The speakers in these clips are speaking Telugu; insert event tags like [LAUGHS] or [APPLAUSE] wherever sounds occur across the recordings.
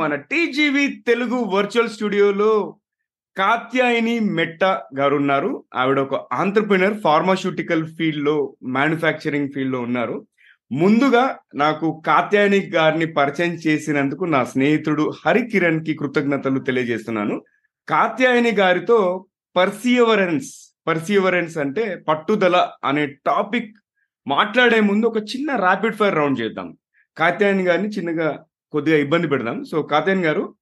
మన టీజీవి తెలుగు వర్చువల్ స్టూడియోలో కాత్యాయని మెట్ట గారు ఉన్నారు ఆవిడ ఒక ఆంటర్ప్రినర్ ఫార్మాస్యూటికల్ ఫీల్డ్లో మ్యానుఫ్యాక్చరింగ్ ఫీల్డ్లో ఉన్నారు. ముందుగా నాకు కాత్యాయని గారిని పరిచయం చేసినందుకు నా స్నేహితుడు హరికిరణ్కి కి కృతజ్ఞతలు తెలియజేస్తున్నాను. కాత్యాయని గారితో పర్సియవరెన్స్ పర్సియవరెన్స్ అంటే పట్టుదల అనే టాపిక్ మాట్లాడే ముందు ఒక చిన్న ర్యాపిడ్ ఫైర్ రౌండ్ చేద్దాం. కాత్యాయని గారిని చిన్నగా కొద్దిగా ఇబ్బంది పెడదాం. సో కాత్యాయని గారు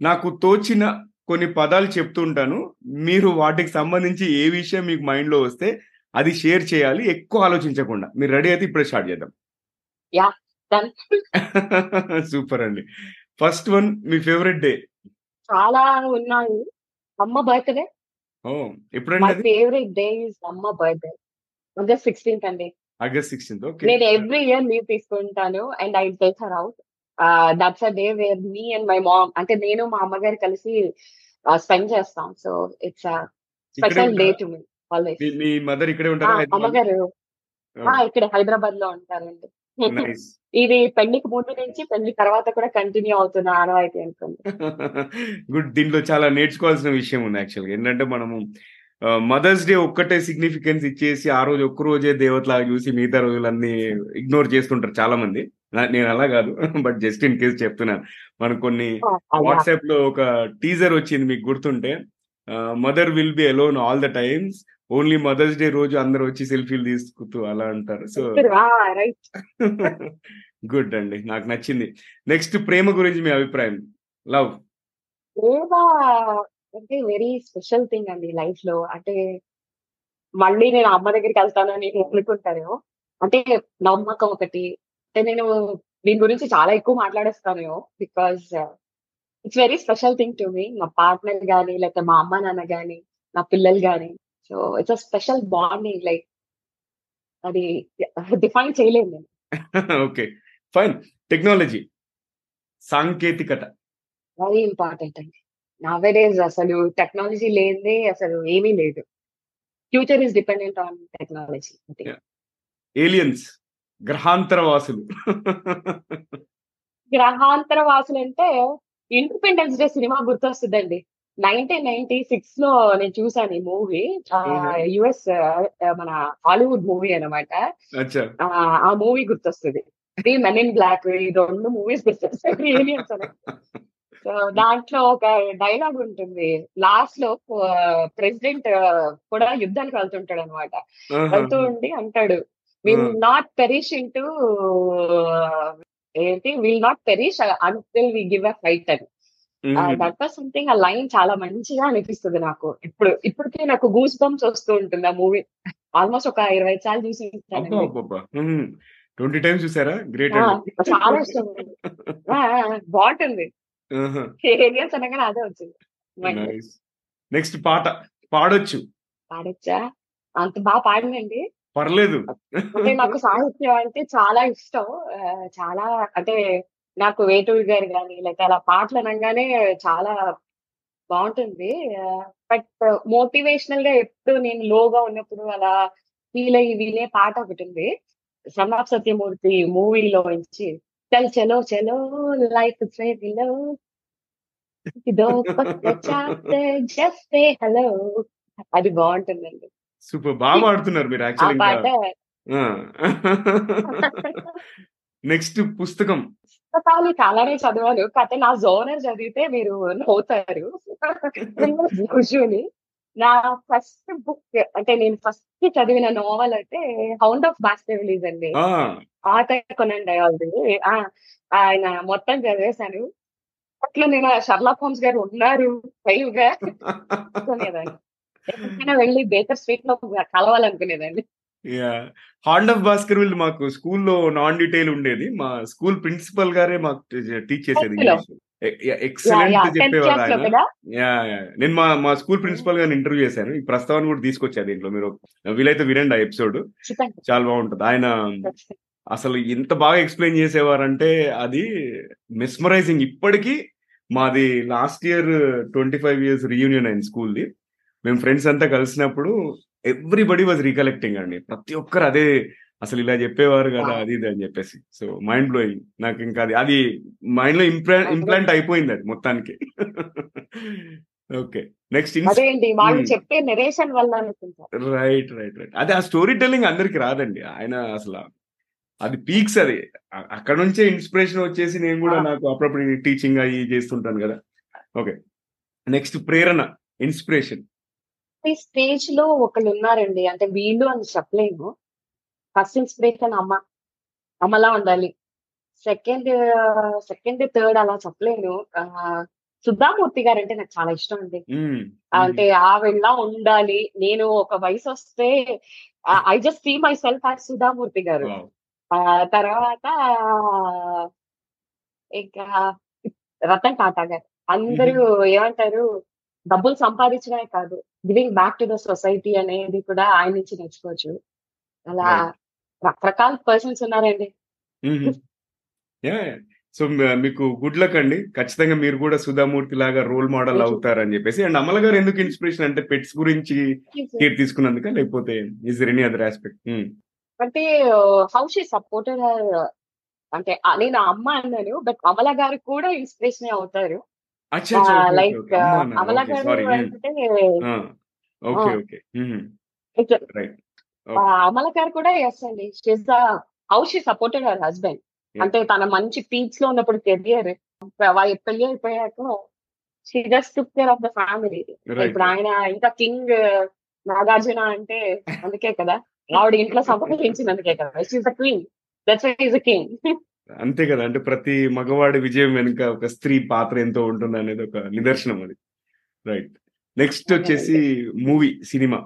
నాకు తోచిన కొన్ని పదాలు చెప్తూ ఉంటాను. మీరు వాటికి సంబంధించి ఏ విషయం మీకు మైండ్లో వస్తే అది షేర్ చేయాలి. ఎక్కువ ఆలోచించకుండా. మీరు రెడీ అయితే ఇప్పుడే స్టార్ట్ చేద్దాం. [LAUGHS] సూపర్ అండి. ఫస్ట్ వన్ మీ ఫేవరెట్ డే. చాలా ఉన్నాయి. అమ్మ బర్త్డే. ఓ ఎప్పుడండి మై ఫేవరెట్ డే ఇస్ అమ్మ బర్త్డే. ఆగస్ట్ సిక్స్టీన్త్ అండి. August sixteenth okay. నేను ఎవ్రీ ఇయర్ లీవ్ తీసుకుంటాను and I take her out that's a day where me and my mom అంటే నేను మా అమ్మగారు కలిసి స్పెండ్ చేస్తాం. So it's special day to me always me- mother ఇక్కడే ఉంటారా అమ్మగారు ఆ, ఇక్కడ హైదరాబాద్లో ఉంటారండి [LAUGHS] ఇది పెళ్ళికి ముందు నుంచి పెళ్ళి తర్వాత కూడా కంటిన్యూ అవుతున్న ఆనవాయితీ అనుకోండి. [LAUGHS] గుడ్. దీంట్లో చాలా నేర్చుకోవాల్సిన విషయం ఉంది యాక్చువల్గా ఏంటంటే మనము మదర్స్ డే ఒక్కటే సిగ్నిఫికెన్స్ ఇచ్చేసి ఆ రోజు ఒక్క రోజే దేవతలాగా చూసి మిగతా రోజులన్నీ [LAUGHS] ఇగ్నోర్ చేస్తుంటారు చాలా మంది నేను అలా కాదు. [LAUGHS] బట్ జస్ట్ ఇన్ కేస్ చెప్తున్నాను మనకు కొన్ని వాట్సాప్లో ఒక టీజర్ వచ్చింది మీకు గుర్తుంటే. Mother will be alone all the times. Only mother's day రోజు అందరు వచ్చి సెల్ఫీలు తీసుకుంటూ అలా అంటారు. సో [LAUGHS] గుడ్ అండి. నాకు నచ్చింది. నెక్స్ట్ ప్రేమ గురించి మీ అభిప్రాయం. లవ్. ప్రేమ అంటే వెరీ స్పెషల్ థింగ్ అండి లైఫ్లో అంటే మళ్ళీ నేను అమ్మ దగ్గరికి వెళ్తానని అనుకుంటాను అంటే నమ్మకం ఒకటి నేను దీని గురించి చాలా ఎక్కువ మాట్లాడేస్తాను because it's very special thing to me నా పార్ట్నర్ గానీ లేకపోతే మా అమ్మ నాన్న గానీ నా పిల్లలు గానీ. So it's a special bonding like అది డిఫైన్ చేయలేను నేను. ఓకే. ఫైన్. టెక్నాలజీ. సాంకేతికత. వెరీ ఇంపార్టెంట్ అండి. నవేడేస్ అసలు టెక్నాలజీ లేనిదే అసలు ఏమీ లేదు. Future is dependent on technology. Aliens గ్రహాంతర వాసులు గ్రహాంతర వాసులు అంటే ఇండిపెండెన్స్ డే సినిమా గుర్తొస్తుందండి. నైన్టీన్ నైన్టీ సిక్స్లో నేను చూసాను ఈ మూవీ. యుఎస్ మన హాలీవుడ్ మూవీ అన్నమాట. అచ్చా. ఆ, మూవీ గుర్తొస్తుంది. ఇది మెన్ ఇన్ బ్లాక్ ఈ రెండు మూవీస్ గుర్తొస్తాయి. ఏలియన్స్ దాంట్లో ఒక డైలాగ్ ఉంటుంది. లాస్ట్లో ప్రెసిడెంట్ కూడా యుద్ధానికి వెళ్తుంటాడు అనమాట వెళ్తూ ఉండి అంటాడు విల్. నాట్ పెరిష్ ఇంటూ ఏంటి? Will not perish until we give a fight అని. దట్ వాస్ సంథింగ్ ఆ లైన్ చాలా మంచిగా అనిపిస్తుంది నాకు. ఇప్పుడు ఇప్పటికే నాకు గూస్ బంప్స్ వస్తూ ఉంటుంది ఆ మూవీ ఆల్మోస్ట్ ఒక ఇరవై సార్లు చూసి ట్వంటీ టైమ్స్ చూసారా? గ్రేట్ చాలా ఇష్టం. బాగుంటుంది ఏలియన్స్ అనగానే అదే వచ్చింది. నెక్స్ట్ పాట. పాడొచ్చు. పాడొచ్చా? అంత బాగా పాడినండి. పర్లేదు. అంటే నాకు సాహిత్యం అంటే చాలా ఇష్టం. చాలా అంటే నాకు వేటూరి గారు కానీ లేకపోతే అలా పాటలు అనగానే చాలా బాగుంటుంది. బట్ మోటివేషనల్గా ఎప్పుడు నేను లోగా ఉన్నప్పుడు అలా ఫీల్ అయ్యి వినే పాట ఒకటి ఉంది. సమాప్ సత్యమూర్తి మూవీలో నుంచి చల్ చలో చలో లైఫ్లో ఇదో జస్ట్ హలో అది బాగుంటుందండి. సూపర్! బాగా పాడుతున్నారు మీరు ఆ యాక్చువల్ ఇంకా. పాట నెక్స్ట్ పుస్తకం. పుస్తకాలు చాలానే చదివాను. కాకపోతే నా జోనర్ చదివితే మీరు నవ్వుతారు. యూజువలీ నా ఫస్ట్ బుక్ అంటే నేను ఫస్ట్ చదివిన నోవెల్ అంటే హౌండ్ ఆఫ్ బాస్టెవిలీస్ అండి. ఆ. ఆథర్ కొనండి డయాల్ది. ఆయన మొత్తం చదివేశాను అట్లా నేను షర్లాక్ హోమ్స్ గారు ఉన్నారు లైవ్గా [LAUGHS] ఎక్కడికైనా వెళ్ళి బేకర్ స్ట్రీట్లో కలవాలనుకునేదాన్ని హాండ్ ఆఫ్ భాస్కర్ విల్ మాకు స్కూల్లో నాన్ డీటెయిల్ ఉండేది. మా స్కూల్ ప్రిన్సిపల్ గారే మాకు టీచ్ చేసేది ఎక్సలెంట్ చెప్పేవారు ఆయన. నేను మా మా స్కూల్ ప్రిన్సిపల్ గారిని ఇంటర్వ్యూ చేశాను. ఈ ప్రస్తావన కూడా తీసుకొచ్చా దీంట్లో. మీరు వీలైతే వినండి ఆ ఎపిసోడ్. చాలా బాగుంటుంది. ఆయన. అసలు ఎంత బాగా ఎక్స్ప్లెయిన్ చేసేవారంటే అది మెస్మరైజింగ్. ఇప్పటికీ మాది last year twenty five years reunion అయింది స్కూల్ది. మేము ఫ్రెండ్స్ అంతా కలిసినప్పుడు ఎవ్రీబడి వాజ్ రీకలెక్టింగ్ అండి. ప్రతి ఒక్కరు అదే అసలు ఇలా చెప్పేవారు కదా. అది ఇది అని చెప్పేసి. సో మైండ్ బ్లోయింగ్ నాకు ఇంకా అది అది మైండ్లో ఇంప్లా. ఇంప్లాంట్ అయిపోయింది అది మొత్తానికి. ఓకే నెక్స్ట్ అదే అండి వాళ్ళు. చెప్పే నెరేషన్ వల్ల అనుకుంటా. రైట్ రైట్ రైట్ అదే ఆ స్టోరీ టెల్లింగ్ అందరికి రాదండి. ఆయన అసలు అది పీక్స్ అది. అక్కడ నుంచే ఇన్స్పిరేషన్ వచ్చేసి నేను కూడా. నాకు అప్పుడప్పుడు టీచింగ్ అయ్యి చేస్తుంటాను కదా. ఓకే నెక్స్ట్ ప్రేరణ ఇన్స్పిరేషన్ స్టేజ్లో ఒకళ్ళు ఉన్నారండి అంటే వీళ్ళు అని చెప్పలేము. ఫస్ట్ ఇన్స్పిరేషన్ అమ్మ అమ్మలా ఉండాలి. సెకండ్ సెకండ్ థర్డ్ అలా చెప్పలేను. సుధామూర్తి గారు అంటే నాకు చాలా ఇష్టం అండి. అంటే ఆవిడలా ఉండాలి. నేను ఒక వయసు వస్తే I just see myself as Sudha Murthy గారు. ఆ తర్వాత ఇంకా రతన్ టాటా గారు. అందరూ [LAUGHS] ఏమంటారు? డబ్బులు సంపాదించడమే కాదు. Giving back to the society అనేది కూడా ఆయన నుంచి నేర్చుకోవచ్చు. అలా. రకరకాల పర్సన్స్ ఉన్నారండి. సో మీకు గుడ్ లక్ అండి. ఖచ్చితంగా మీరు కూడా సుధామూర్తి లాగా రోల్ మోడల్ you. అవుతారని చెప్పేసి. అండ్ అమల గారు ఎందుకు ఇన్స్పిరేషన్ అంటే పెట్స్ గురించి కేర్ తీసుకున్నందుక లేకపోతే is there any other aspect అంటే హౌ షీ సపోర్టెడ్ అంటే నేను అమ్మ అన్నాను బట్ అమల గారు కూడా ఇన్స్పిరేషన్ అవుతారు. లైక్ అమల గారు అంటే ఓకే. ఓకే. కూడా ఎస్ అండి. She's how she supported our husband. అంటే తన మంచి పీక్స్లో ఉన్నప్పుడు కెరియర్. పెళ్ళి అయిపోయాక she just took care of the family. ఇప్పుడు ఆయన ఇంకా కింగ్ నాగార్జున అంటే అందుకే కదా. ఆవిడ ఇంట్లో [LAUGHS] సంపాదించినందుకే కదా. She's the queen. That's is the king. అంతే కదా అంటే ప్రతి మగవాడి విజయం వెనుక ఒక స్త్రీ పాత్ర ఎంతో ఉంటుంది అనేది ఒక నిదర్శనం అది. రైట్ నెక్స్ట్ వచ్చేసి మూవీ సినిమా.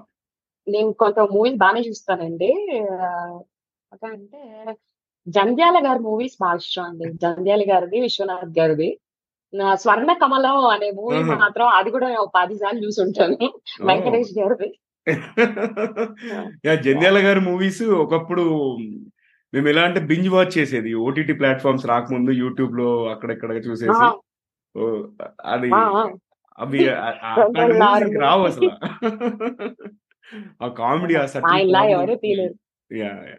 నేను కొంత మూవీస్ బాగానే చూస్తానండి. అంటే జంధ్యాల గారి మూవీస్ బాగా ఇష్టం అండి. జంధ్యాల గారిది విశ్వనాథ్ గారిది. స్వర్ణ కమలం అనే మూవీ. మాత్రం అది కూడా పది సార్లు చూసి ఉంటాను వెంకటేష్ గారిది. [LAUGHS] జంధ్యాల గారి మూవీస్ ఒకప్పుడు మేము ఎలా అంటే బింజ్ వాచ్ చేసేది ఓటీటీ ప్లాట్ఫామ్స్ రాకముందు యూట్యూబ్లో అక్కడెక్కడ చూసేసి అది. అవి [LAUGHS] రావు అసలు. ఆ కామెడీ ఆ యా యా.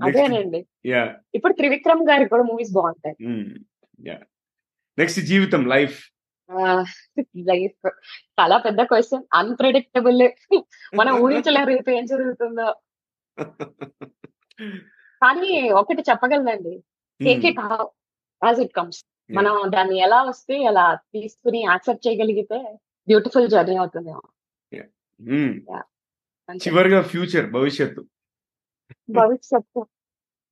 అదేనండి. యా. ఇప్పుడు త్రివిక్రమ్ గారి కూడా మూవీస్ బాగుంటాయి. యా. నెక్స్ట్ జీవితం లైఫ్. లైఫ్. చాలా పెద్ద క్వశ్చన్ అన్ప్రెడిక్టబుల్ [LAUGHS] మనం ఊహించలేరు రేపు ఏం జరుగుతుందో. [LAUGHS] కానీ ఒకటి చెప్పగలనండి. Take it as it comes మనం దాన్ని ఎలా వస్తే అలా తీసుకుని యాక్సెప్ట్ చేయగలిగితే బ్యూటిఫుల్ జర్నీ అవుతుంది. చివరిగా ఫ్యూచర్ భవిష్యత్తు. భవిష్యత్తు.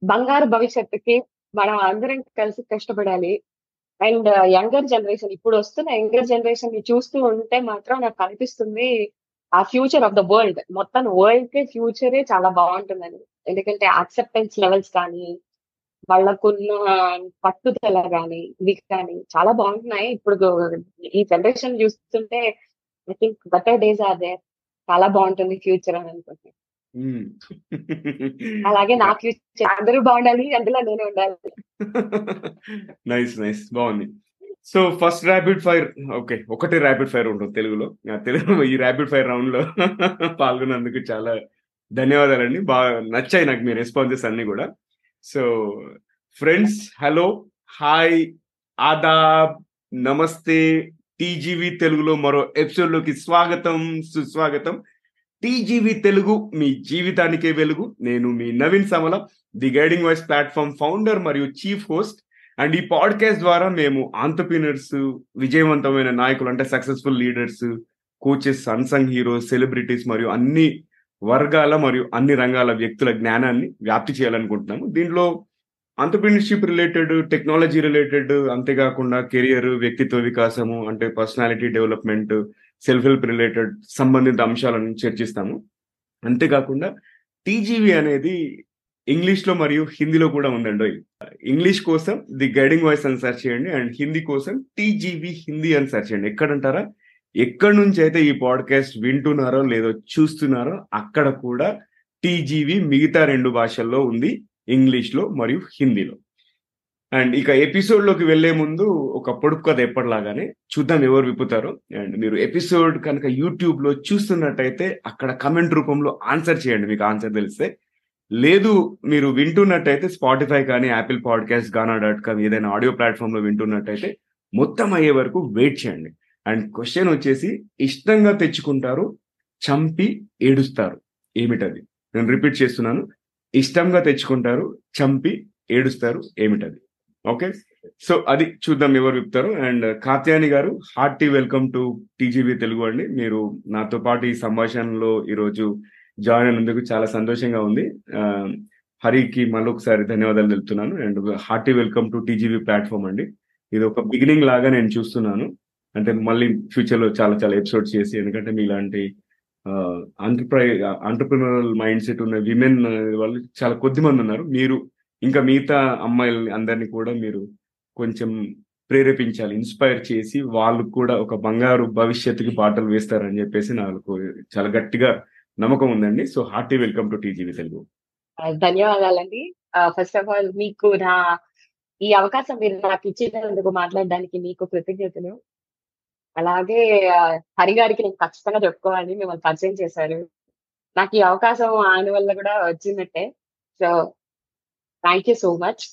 బంగారు భవిష్యత్తుకి మనం అందరం కలిసి కష్టపడాలి. అండ్ యంగర్ జనరేషన్ ఇప్పుడు వస్తున్న యంగర్ జనరేషన్ని చూస్తూ ఉంటే మాత్రం నాకు అనిపిస్తుంది ఆ ఫ్యూచర్ ఆఫ్ ద వరల్డ్ మొత్తం వరల్డ్కి ఫ్యూచరే చాలా బాగుంటుందని. ఎందుకంటే యాక్సెప్టెన్స్ లెవెల్స్ కానీ వాళ్ళకున్న పట్టుదల కానీ ఇవి కానీ చాలా బాగుంటున్నాయి. ఇప్పుడు ఈ జనరేషన్ చూస్తుంటే I think better days are there చాలా బాగుంటుంది ఫ్యూచర్ అని అనుకుంటున్నాను అలాగే నా ఫ్యూచర్ అందరూ బాగుండాలి అందులో నేను ఉండాలి. నైస్ నైస్ బాగుంది. So first rapid fire okay ఒకటి ర్యాపిడ్ ఫైర్ ఉంటుంది తెలుగులో. తెలుగు ఈ ర్యాపిడ్ ఫైర్ రౌండ్లో [LAUGHS] పాల్గొన్నందుకు చాలా ధన్యవాదాలండి. బాగా నచ్చాయి నాకు మీ రెస్పాన్సెస్ అన్ని కూడా. సో ఫ్రెండ్స్ హలో హాయ్ ఆదాబ్ నమస్తే టీజీవీ తెలుగులో మరో ఎపిసోడ్లోకి స్వాగతం సుస్వాగతం. టీజీవీ తెలుగు మీ జీవితానికే వెలుగు. నేను మీ Naveen Samala the guiding voice platform founder మరియు చీఫ్ హోస్ట్. అండ్ ఈ పాడ్కాస్ట్ ద్వారా మేము ఆంటర్ప్రీనర్స్ విజయవంతమైన నాయకులు అంటే successful leaders coaches unsung heroes celebrities మరియు అన్ని వర్గాల మరియు అన్ని రంగాల వ్యక్తుల జ్ఞానాన్ని వ్యాప్తి చేయాలనుకుంటున్నాము. దీంట్లో ఆంటర్ప్రీనర్షిప్ రిలేటెడ్ టెక్నాలజీ రిలేటెడ్ అంతేకాకుండా కెరియర్ వ్యక్తిత్వ వికాసము అంటే personality development self help related సంబంధిత అంశాలను చర్చిస్తాము. అంతేకాకుండా టీజీవీ అనేది ఇంగ్లీష్లో మరియు హిందీలో కూడా ఉందండి. ఇంగ్లీష్ కోసం ది గైడింగ్ వాయిస్ అని సెర్చ్ చేయండి. అండ్ హిందీ కోసం టీజీవీ హిందీ అని సెర్చ్ చేయండి. ఎక్కడంటారా? ఎక్కడి నుంచి అయితే ఈ పాడ్కాస్ట్ వింటున్నారో లేదో చూస్తున్నారో అక్కడ కూడా టీజీవి మిగతా రెండు భాషల్లో ఉంది ఇంగ్లీష్లో మరియు హిందీలో. అండ్ ఇక ఎపిసోడ్లోకి వెళ్ళే ముందు ఒక పొడుపు కథ ఎప్పటిలాగానే చూద్దాం ఎవరు విప్పుతారు. అండ్ మీరు ఎపిసోడ్ కనుక యూట్యూబ్లో చూస్తున్నట్టయితే అక్కడ కమెంట్ రూపంలో ఆన్సర్ చేయండి మీకు ఆన్సర్ తెలిస్తే. లేదు మీరు వింటున్నట్టయితే స్పాటిఫై కానీ Apple podcast Gaana dot com ఏదైనా ఆడియో ప్లాట్ఫామ్లో వింటున్నట్టయితే మొత్తం అయ్యే వరకు వెయిట్ చేయండి. అండ్ క్వశ్చన్ వచ్చేసి ఇష్టంగా తెచ్చుకుంటారు చంపి ఏడుస్తారు. ఏమిటది? నేను రిపీట్ చేస్తున్నాను. ఇష్టంగా తెచ్చుకుంటారు చంపి ఏడుస్తారు ఏమిటది? ఓకే? సో అది చూద్దాం ఎవరు చెప్తారు. అండ్ కాత్యాని గారు hearty welcome to TGV Telugu అండి. మీరు నాతో పాటు ఈ సంభాషణలో ఈరోజు జాయిన్ అయినందుకు చాలా సంతోషంగా ఉంది. హరికి మళ్ళొకసారి ధన్యవాదాలు తెలుపుతున్నాను. And hearty welcome to TGV platform అండి. ఇది ఒక బిగినింగ్ లాగా నేను చూస్తున్నాను. అంటే మళ్ళీ ఫ్యూచర్లో చాలా చాలా ఎపిసోడ్స్ చేసి ఎందుకంటే మీలాంటి ఆంటర్ప్రై అంటర్ప్రినరల్ మైండ్ సెట్ ఉన్న విమెన్ వాళ్ళు చాలా కొద్ది మంది ఉన్నారు. మీరు ఇంకా మిగతా అమ్మాయిలని అందరినీ కూడా మీరు కొంచెం ప్రేరేపించాలి ఇన్స్పైర్ చేసి వాళ్ళు కూడా ఒక బంగారు భవిష్యత్తుకి బాటలు వేస్తారని చెప్పేసి నాకు చాలా గట్టిగా నమ్మకం ఉందండి. So hearty welcome to TGV Telugu. ధన్యవాదాలండి. ఫస్ట్ ఆఫ్ ఆల్ మీకు నా ఈ అవకాశం మీరు నాకు ఇచ్చినందుకు మాట్లాడడానికి మీకు కృతజ్ఞతలు. అలాగే హరి గారికి నేను ఖచ్చితంగా చెప్పుకోవాలి మిమ్మల్ని పరిచయం చేశారు. నాకు ఈ అవకాశం ఆయన వల్ల కూడా వచ్చినట్టే so thank you so much.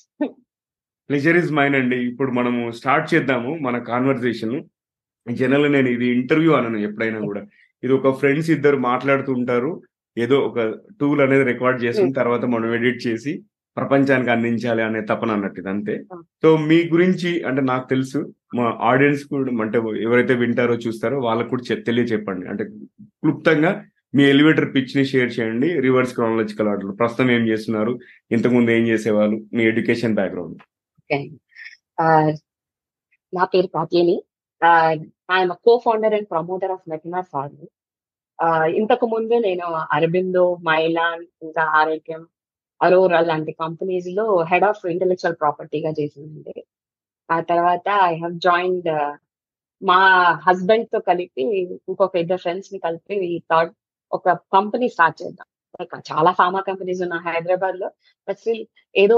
Pleasure is mine అండి. ఇప్పుడు మనము స్టార్ట్ చేద్దాము మన కాన్వర్సేషన్. జనరల్ నేను ఇది ఇంటర్వ్యూ అనను ఎప్పుడైనా కూడా. ఇది ఒక ఫ్రెండ్స్ ఇద్దరు మాట్లాడుతూ ఉంటారు. ఏదో ఒక టూల్ అనేది రికార్డ్ చేసుకుని తర్వాత మనం ఎడిట్ చేసి ప్రపంచానికి అందించాలి అనే తపన అన్నట్టు ఇది అంతే. సో మీ గురించి అంటే నాకు తెలుసు. మా ఆడియన్స్ కూడా అంటే ఎవరైతే వింటారో చూస్తారో వాళ్ళకు కూడా తెలియచెప్పండి. అంటే క్లుప్తంగా మీ ఎలివేటర్ పిచ్ని షేర్ చేయండి. రివర్స్ క్రానలాజికల్ ఆర్డర్ ప్రస్తుతం ఏం చేస్తున్నారు? ఇంతకుముందు ఏం చేసేవాళ్ళు? మీ ఎడ్యుకేషన్ బ్యాక్గ్రౌండ్ నా పేరు Katyani I'm co founder and promoter of మెటనార్ pharm ఇంతకు ముందు నేను అరబిందో మైలాన్ ఇంకా ఆరోగ్యం అరోరా లాంటి కంపెనీస్లో హెడ్ ఆఫ్ ఇంటెలెక్చువల్ ప్రాపర్టీగా చేసిందండి. ఆ తర్వాత ఐ హావ్ జాయిన్డ్ మా హస్బెండ్తో కలిపి ఇంకొక ఇద్దరు ఫ్రెండ్స్ని కలిపి థాట్ ఒక కంపెనీ స్టార్ట్ చేద్దాం. చాలా ఫార్మా కంపెనీస్ ఉన్నాయి హైదరాబాద్లో బట్ స్టిల్ ఏదో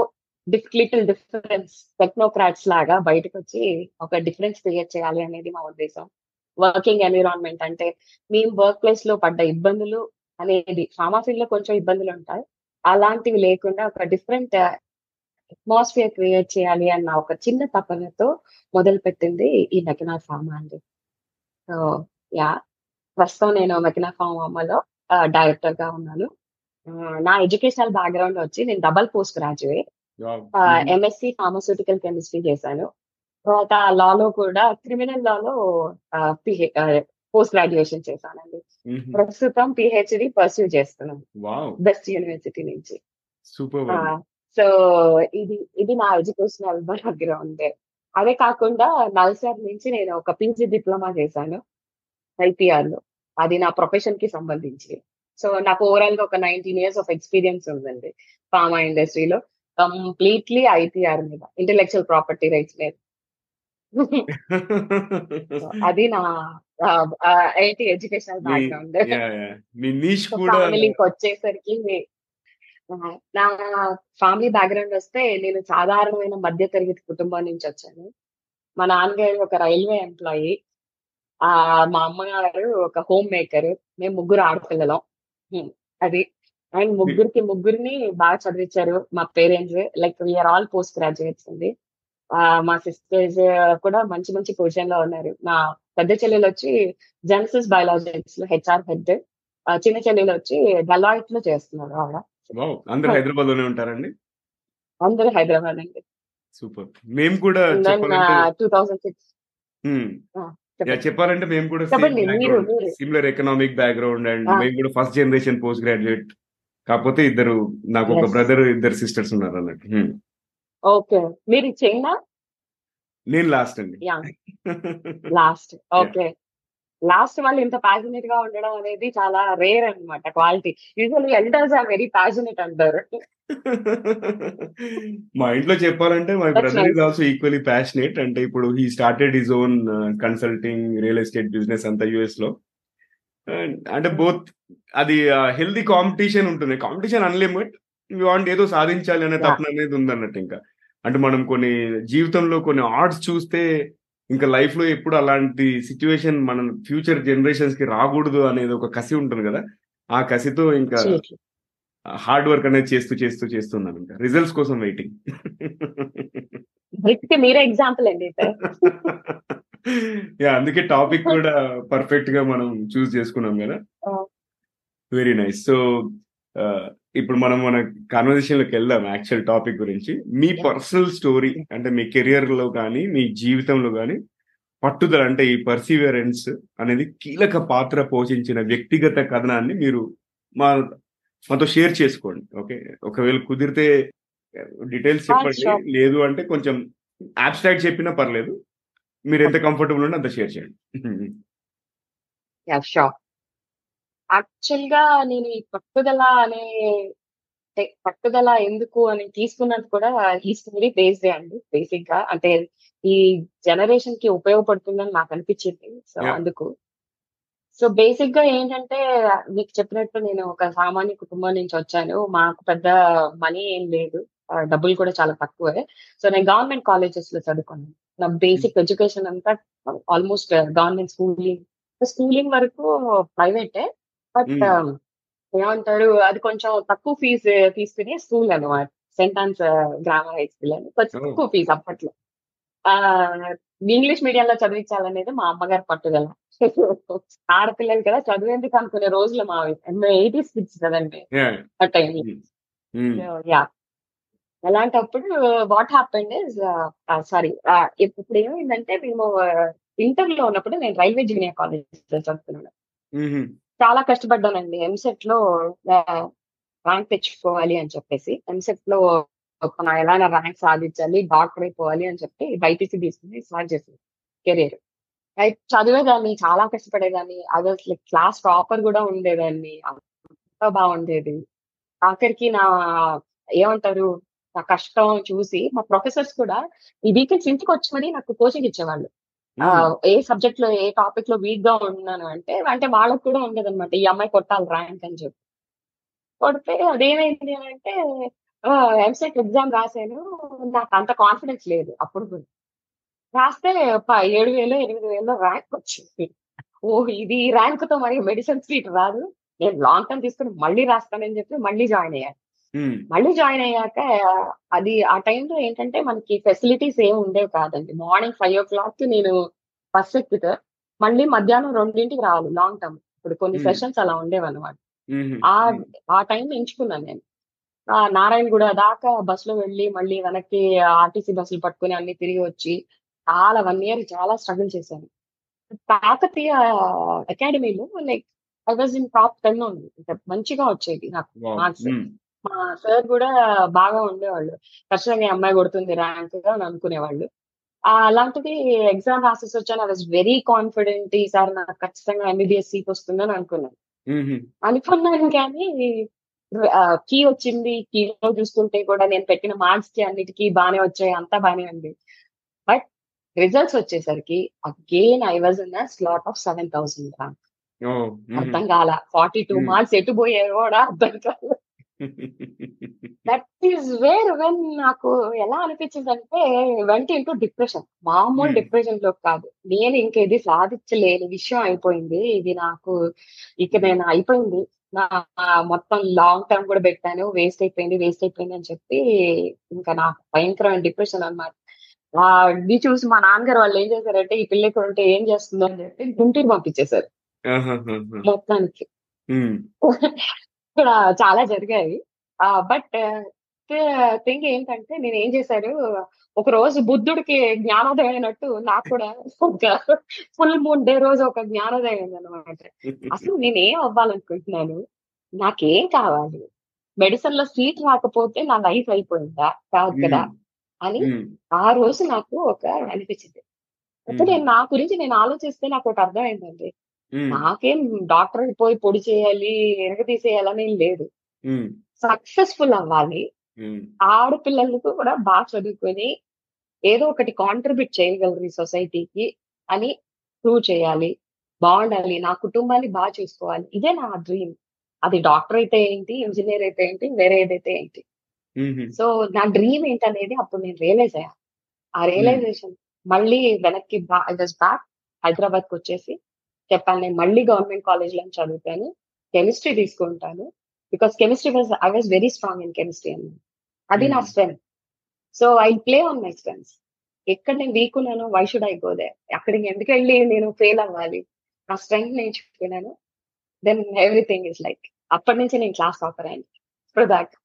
లిటిల్ డిఫరెన్స్ టెక్నోక్రాట్స్ లాగా బయటకు వచ్చి ఒక డిఫరెన్స్ క్రియేట్ చేయాలి అనేది మా ఉద్దేశం. వర్కింగ్ ఎన్విరాన్మెంట్ అంటే మేము వర్క్ ప్లేస్లో పడ్డ ఇబ్బందులు అనేది ఫార్మా ఫీల్డ్లో కొంచెం ఇబ్బందులు ఉంటాయి. అలాంటివి లేకుండా ఒక డిఫరెంట్ అట్మాస్ఫియర్ క్రియేట్ చేయాలి అన్న ఒక చిన్న తపనతో మొదలు పెట్టింది ఈ మెకనా ఫార్మా అండి. సో యా ప్రస్తుతం నేను మెకనా ఫార్మాలో డైరెక్టర్గా ఉన్నాను. నా ఎడ్యుకేషనల్ బ్యాక్గ్రౌండ్ వచ్చి నేను double post graduate. MSc pharmaceutical chemistry చేశాను. తర్వాత లాలో కూడా క్రిమినల్ లాలో పోస్ట్ గ్రాడ్యుయేషన్ చేశానండి. ప్రస్తుతం పిహెచ్డి పర్సూ చేస్తున్నాను. బెస్ట్ యూనివర్సిటీ నుంచి. సూపర్ సో ఇది ఇది నా ఎడ్యుకేషనల్ బ్యాక్గ్రౌండ్ అదే కాకుండా నల్సార్ నుంచి నేను ఒక పీజీ డిప్లొమా చేశాను ఐపీఆర్లో అది నా ప్రొఫెషన్కి సంబంధించి. సో నాకు ఓవరాల్గా ఒక నైన్టీన్ ఇయర్స్ ఆఫ్ ఎక్స్పీరియన్స్ ఉందండి ఫార్మా ఇండస్ట్రీలో. కంప్లీట్లీ ఐపీఆర్ మీద ఇంటెలెక్చువల్ ప్రాపర్టీ రైట్స్ మీద. [LAUGHS] అది నా ఏంటి ఎడ్యుకేషనల్ బ్యాక్గ్రౌండ్. ఫ్యామిలీకి వచ్చేసరికి నా ఫ్యామిలీ బ్యాక్గ్రౌండ్ వస్తే నేను సాధారణమైన మధ్య తరగతి కుటుంబం నుంచి వచ్చాను. మా నాన్నగారు ఒక రైల్వే ఎంప్లాయీ. ఆ మా అమ్మగారు ఒక హోమ్ మేకర్. మేము ముగ్గురు ఆడపిల్లలం. అది. అండ్ ముగ్గురికి ముగ్గురిని బాగా చదివించారు. మా parents. Like we're all post graduates అండి. ఆ, మా సిస్టర్స్ కూడా మంచి మంచి పొజిషన్లో ఉన్నారు. నా పెద్ద చెల్లెలు వచ్చి జెనసిస్ బయాలజిక్స్లో హెచ్ఆర్ హెడ్. చిన్న చెల్లెలు వచ్చి డెలాయిట్లో చేస్తున్నారు ఆవిడ. వావ్ అందరు హైదరాబాద్లోనే ఉంటారండి? అందరూ హైదరాబాద్ అండి సూపర్. మేము కూడా చెప్పాలంటే టూ థౌసండ్ సిక్స్. Yeah, చెప్పాలంటే మేము కూడా. Similar economic background and. మేము కూడా ఫస్ట్ జనరేషన్ పోస్ట్ గ్రాడ్యుయేట్. కాకపోతే ఇద్దరు నాకు ఒక. బ్రదర్ ఇద్దరు సిస్టర్స్ ఉన్నారు అన్నట్టు. ఓకే. మీరు చైనా నేను లాస్ట్ అండి. లాస్ట్ ఓకే [LAUGHS] లాస్ట్ వాళ్ళు ఇంత ప్యాషనెట్గా ఉండడం అనేది చాలా రేర్ అన్నమాట quality usually elders are very passionate అంటారు. మా ఇంట్లో చెప్పాలంటే my brother is. Also equally passionate అంటే ఇప్పుడు he started his own consulting real estate business అంతా యుఎస్లో. అంటే బోత్ అది హెల్దీ కాంపిటీషన్ ఉంటుంది. కాంపిటీషన్ అన్లిమిట్ వాంట్ ఏదో సాధించాలి అనే. తపన అనేది ఉందన్నట్టు ఇంకా. అంటే మనం కొన్ని జీవితంలో కొన్ని ఆర్ట్స్ చూస్తే ఇంకా లైఫ్లో ఎప్పుడు అలాంటి సిచ్యువేషన్ మన ఫ్యూచర్ జనరేషన్స్కి రాకూడదు అనేది ఒక కసి ఉంటుంది కదా? ఆ కసితో ఇంకా హార్డ్ వర్క్ అనేది చేస్తూ చేస్తూ చేస్తున్నాను ఇంకా. రిజల్ట్స్ కోసం వెయిటింగ్ మీరే ఎగ్జాంపుల్ అండి యా అందుకే టాపిక్ కూడా పర్ఫెక్ట్గా మనం చూస్ చేసుకున్నాం కదా. వెరీ నైస్ సో ఇప్పుడు మనం మన కాన్వర్జేషన్లోకి వెళ్దాం యాక్చువల్ టాపిక్ గురించి. మీ. పర్సనల్ స్టోరీ అంటే మీ కెరియర్లో కానీ మీ జీవితంలో కానీ పట్టుదల అంటే ఈ పర్సీవియరెన్స్ అనేది కీలక పాత్ర పోషించిన వ్యక్తిగత కథనాన్ని మీరు మా మాతో షేర్ చేసుకోండి ఓకే ఒకవేళ కుదిరితే డీటెయిల్స్ Ah, చెప్పండి. లేదు అంటే కొంచెం అబ్స్ట్రాక్ట్ చెప్పినా పర్లేదు. మీరు ఎంత కంఫర్టబుల్ ఉంటే అంత షేర్ చేయండి. యాక్చువల్గా నేను ఈ పట్టుదల అనే అంటే పట్టుదల ఎందుకు అని తీసుకున్నది కూడా ఈ స్టోరీ బేస్డే అండి. బేసిక్గా అంటే ఈ జనరేషన్కి ఉపయోగపడుతుందని నాకు అనిపించింది. సో. అందుకు. సో బేసిక్గా ఏంటంటే మీకు చెప్పినట్టు నేను ఒక సామాన్య కుటుంబం నుంచి వచ్చాను. మాకు పెద్ద మనీ ఏం లేదు. డబ్బులు కూడా చాలా తక్కువే. సో నేను గవర్నమెంట్ కాలేజెస్లో చదువుకున్నాను. నా బేసిక్ ఎడ్యుకేషన్ అంతా ఆల్మోస్ట్ గవర్నమెంట్ స్కూలింగ్. స్కూలింగ్ వరకు ప్రైవేటే. బట్. ఏమంటారు అది కొంచెం తక్కువ ఫీజు తీసుకునే స్కూల్ అనమాట Saint Ann's grammar high school అని కొంచెం. తక్కువ ఫీజు అప్పట్లో ఇంగ్లీష్ మీడియంలో చదివించాలనేది మా అమ్మగారి పట్టుదల [LAUGHS] ఆడపిల్లలు కదా చదివేందుకు అనుకునే రోజులు మావి ఎయిటీస్ కిడ్స్ కదండి Yeah. ఆ టైంలో. యా అలాంటప్పుడు వాట్ హ్యాపెండ్ ఇస్ సారీ ఇప్పుడు ఏమైందంటే మేము ఇంటర్లో ఉన్నప్పుడు నేను రైల్వే జూనియర్ కాలేజ్ చదువుతున్నాను. చాలా కష్టపడ్డానండి. ఎంసెట్లో ర్యాంక్ తెచ్చుకోవాలి అని చెప్పేసి. ఎంసెట్లో ఎలా ర్యాంక్ సాధించాలి డాక్టర్ అయిపోవాలి అని చెప్పి బైపీసీ తీసుకుని స్టార్ట్ చేసింది కెరీర్. చదివేదాన్ని చాలా కష్టపడేదాన్ని. అది అసలు క్లాస్ టాపర్ కూడా ఉండేదాన్ని. అంత బాగుండేది. ఆఖరికి నా ఏమంటారు నా కష్టం చూసి మా ప్రొఫెసర్స్ కూడా ఈ వీకెండ్స్ ఇంటికి వచ్చి మరి నాకు కోచింగ్ ఇచ్చేవాళ్ళు. ఏ సబ్జెక్ట్లో ఏ టాపిక్లో వీక్గా ఉన్నాను అంటే అంటే వాళ్ళకి కూడా ఉండదు అనమాట ఈ అమ్మాయి కొట్టాలి ర్యాంక్ అని చెప్పి. కొడితే అదేమైంది అని అంటే ఎంసెట్ ఎగ్జామ్ రాశాను నాకు అంత కాన్ఫిడెన్స్ లేదు అప్పుడు కూడా. రాస్తే ఏడు వేలు ఎనిమిది వేలు ర్యాంక్ వచ్చింది. ఓ ఇది ర్యాంక్తో మరి మెడిసిన్ సీట్ రాదు. నేను లాంగ్ టర్మ్ తీసుకుని మళ్ళీ రాస్తానని చెప్పి మళ్ళీ జాయిన్ అయ్యాను. మళ్ళీ జాయిన్ అయ్యాక అది ఆ టైంలో ఏంటంటే మనకి ఫెసిలిటీస్ ఏమి ఉండేవి కాదండి మార్నింగ్ ఫైవ్ ఓ క్లాక్ నేను బస్ ఎక్కితే మళ్ళీ మధ్యాహ్నం రెండింటికి రావాలి లాంగ్ టర్మ్ ఇప్పుడు కొన్ని. సెషన్స్ అలా ఉండేవి అనమాట Mhm. ఆ. ఆ టైం ఎంచుకున్నాను నేను ఆ నారాయణగూడ దాకా బస్లో వెళ్ళి మళ్ళీ వెనక్కి ఆర్టీసీ బస్సులు పట్టుకుని అన్ని తిరిగి వచ్చి చాలా వన్ ఇయర్ చాలా స్ట్రగుల్ చేశాను కాకతీయ అకాడమీలో like I was in top ten ఉంది మంచిగా వచ్చేది నాకు. మార్క్స్. మా సార్ కూడా బాగా ఉండేవాళ్ళు. ఖచ్చితంగా ఈ అమ్మాయి కొడుతుంది ర్యాంక్ అని అనుకునేవాళ్ళు. అలాంటిది ఎగ్జామ్ రాసేసి వచ్చాను. ఐ వాజ్ వెరీ కాన్ఫిడెంట్ ఈసారి నాకు ఖచ్చితంగా ఎంబీబీఎస్ సీట్ వస్తుందని అనుకున్నాను. అనుకున్నాను కానీ కీ వచ్చింది. కీలో చూస్తుంటే కూడా నేను పెట్టిన మార్క్స్కి అన్నిటికీ బాగానే వచ్చాయి. అంతా బాగానే ఉంది. బట్ రిజల్ట్స్ వచ్చేసరికి again I was in slot of seven thousand rank. అర్థం కాల. Forty two. మార్క్స్ ఎటు పోయాయో కూడా అర్థం కాల. దట్ ఈస్ వేర్ వెన్ నాకు ఎలా అనిపించింది అంటే వెంట ఇంటూ డిప్రెషన్ మామూలు Hmm. డిప్రెషన్లో కాదు. నేను ఇంక ఇది సాధించలేని విషయం అయిపోయింది. ఇది నాకు ఇక నేను అయిపోయింది. నా మొత్తం లాంగ్ టర్మ్ కూడా పెట్టాను. వేస్ట్ అయిపోయింది వేస్ట్ అయిపోయింది అని చెప్పి ఇంకా నాకు భయంకరమైన డిప్రెషన్ అన్నమాట. ఆ, ఇది చూసి మా నాన్నగారు వాళ్ళు ఏం చేశారంటే ఈ పిల్లకి ఉంటే ఏం చేస్తుందో అని చెప్పి గుంటూరు పంపించేశారు. మొత్తానికి. Mm. ఇక్కడ [LAUGHS] చాలా జరిగాయి. బట్ థింగ్ ఏంటంటే నేను ఏం చేశాను ఒక రోజు బుద్ధుడికి జ్ఞానోదయం అయినట్టు నాకు కూడా ఒక ఫుల్ మూన్ డే రోజు ఒక జ్ఞానోదయం అయింది అనమాట అసలు [LAUGHS] నేనేం అవ్వాలనుకుంటున్నాను? నాకేం కావాలి? మెడిసిన్లో సీట్ రాకపోతే నా లైఫ్ అయిపోయిందా? కాదు కదా. అని. ఆ రోజు నాకు ఒక అనిపించింది. అప్పుడు నేను నా గురించి నేను ఆలోచిస్తే నాకు ఒకటి అర్థమైందండి. నాకేం డాక్టర్ అయిపోయి పొడి చేయాలి ఎరగ తీసేయాలని లేదు. సక్సెస్ఫుల్ అవ్వాలి. ఆడపిల్లలకు కూడా బాగా చదువుకొని ఏదో ఒకటి కాంట్రిబ్యూట్ చేయగలరు ఈ సొసైటీకి అని ప్రూవ్ చేయాలి బాగుండాలి నా కుటుంబాన్ని బాగా చూసుకోవాలి. ఇదే నా డ్రీమ్. అది డాక్టర్ అయితే ఏంటి ఇంజనీర్ అయితే ఏంటి వేరే ఏదైతే ఏంటి. సో నా డ్రీమ్ ఏంటనేది అప్పుడు నేను రియలైజ్ అయ్యా. ఆ రియలైజేషన్ మళ్ళీ వెనక్కి బ్యాక్ హైదరాబాద్కి వచ్చేసి చెప్పాను నేను మళ్ళీ గవర్నమెంట్ కాలేజ్లో చదువుతాను కెమిస్ట్రీ తీసుకుంటాను. Because chemistry was I was very strong in chemistry అని అది నా Hmm. Strength so I play on my strengths ఎక్కడ నేను వీక్ ఉన్నాను why should I go there? అక్కడికి ఎందుకు వెళ్ళి నేను ఫెయిల్ అవ్వాలి? నా స్ట్రెంగ్త్ నేర్చుకున్నాను. దెన్ ఎవ్రీథింగ్ ఇస్ లైక్ అప్పటి నుంచి నేను క్లాస్ టాపర్ అయింది ఇప్పుడు దాకా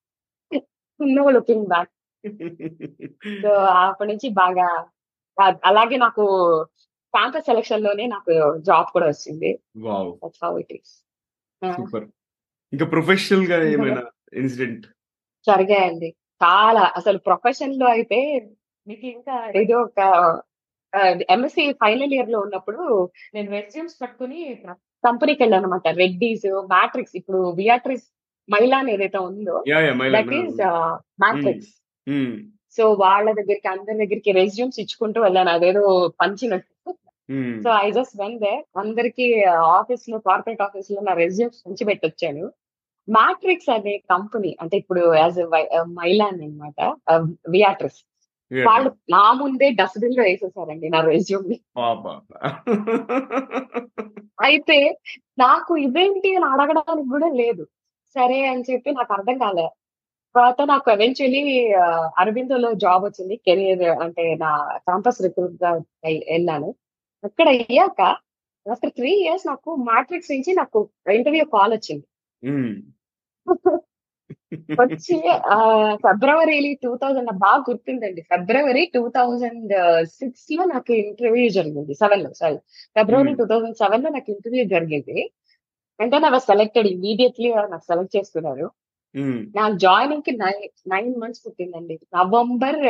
నో లుకింగ్ బ్యాక్. [LAUGHS] సో అప్పటి నుంచి బాగా అలాగే నాకు క్యాంపస్ సెలక్షన్లోనే నాకు జాబ్ కూడా వచ్చింది. సూపర్. ఇంకా ప్రొఫెషనల్గా ఏమైనా ఇన్సిడెంట్ జరిగాయండి. చాలా. అసలు ప్రొఫెషన్లో అయితే మీకు ఇంకా ఏదో ఒక ఎంఎస్సి ఫైనల్ ఇయర్లో ఉన్నప్పుడు నేను రెజ్యూమ్స్ పట్టుకుని కంపెనీకి వెళ్ళాను అనమాట రెడ్డీస్ మ్యాట్రిక్స్ ఇప్పుడు వియాట్రిక్స్ మైలాన్ ఏదైతే ఉందో దట్ ఈస్ మ్యాట్రిక్స్ సో వాళ్ళ దగ్గరికి అందరి దగ్గరికి రెజ్యూమ్స్ ఇచ్చుకుంటూ వెళ్ళాను. అదేదో పంచినట్టు. So I just when they అందరికి ఆఫీస్లో కార్పొరేట్ ఆఫీస్లో నా రెజ్యూమ్స్ ఉంచి పెట్టొచ్చాను. మ్యాట్రిక్స్ అనే కంపెనీ అంటే ఇప్పుడు యాజ్ మైలాన్ అనమాట వియాట్రిస్. వాళ్ళు నా ముందే డస్ట్బిన్లో వేసేసారండి నా రెజ్యూమ్ని. అయితే నాకు ఇదేంటి అని అడగడానికి కూడా లేదు. సరే అని చెప్పి నాకు అర్థం కాలే. తర్వాత నాకు ఎవెన్చువలీ అరవిందోలో జాబ్ వచ్చింది కెరియర్ అంటే నా క్యాంపస్ రిక్రూట్గా వెళ్ళాను. అక్కడ అయ్యాక ఆఫ్టర్ త్రీ ఇయర్స్ నాకు మ్యాట్రిక్స్ నుంచి నాకు ఇంటర్వ్యూ కాల్ వచ్చింది. [LAUGHS] వచ్చి ఫిబ్రవరి టూ థౌజండ్ బాగా గుర్తుందండి. ఫిబ్రవరి టూ థౌజండ్ సిక్స్లో నాకు ఇంటర్వ్యూ జరిగింది సెవెన్లో సారీ ఫిబ్రవరి. టూ థౌజండ్ సెవెన్లో నాకు ఇంటర్వ్యూ జరిగింది. అంటే నాకు సెలెక్టెడ్ ఇమీడియట్లీ నాకు సెలెక్ట్ చేసుకున్నారు. ఉమ్, నాకు జాయినింగ్కి nine nine months పుట్టిందండి. November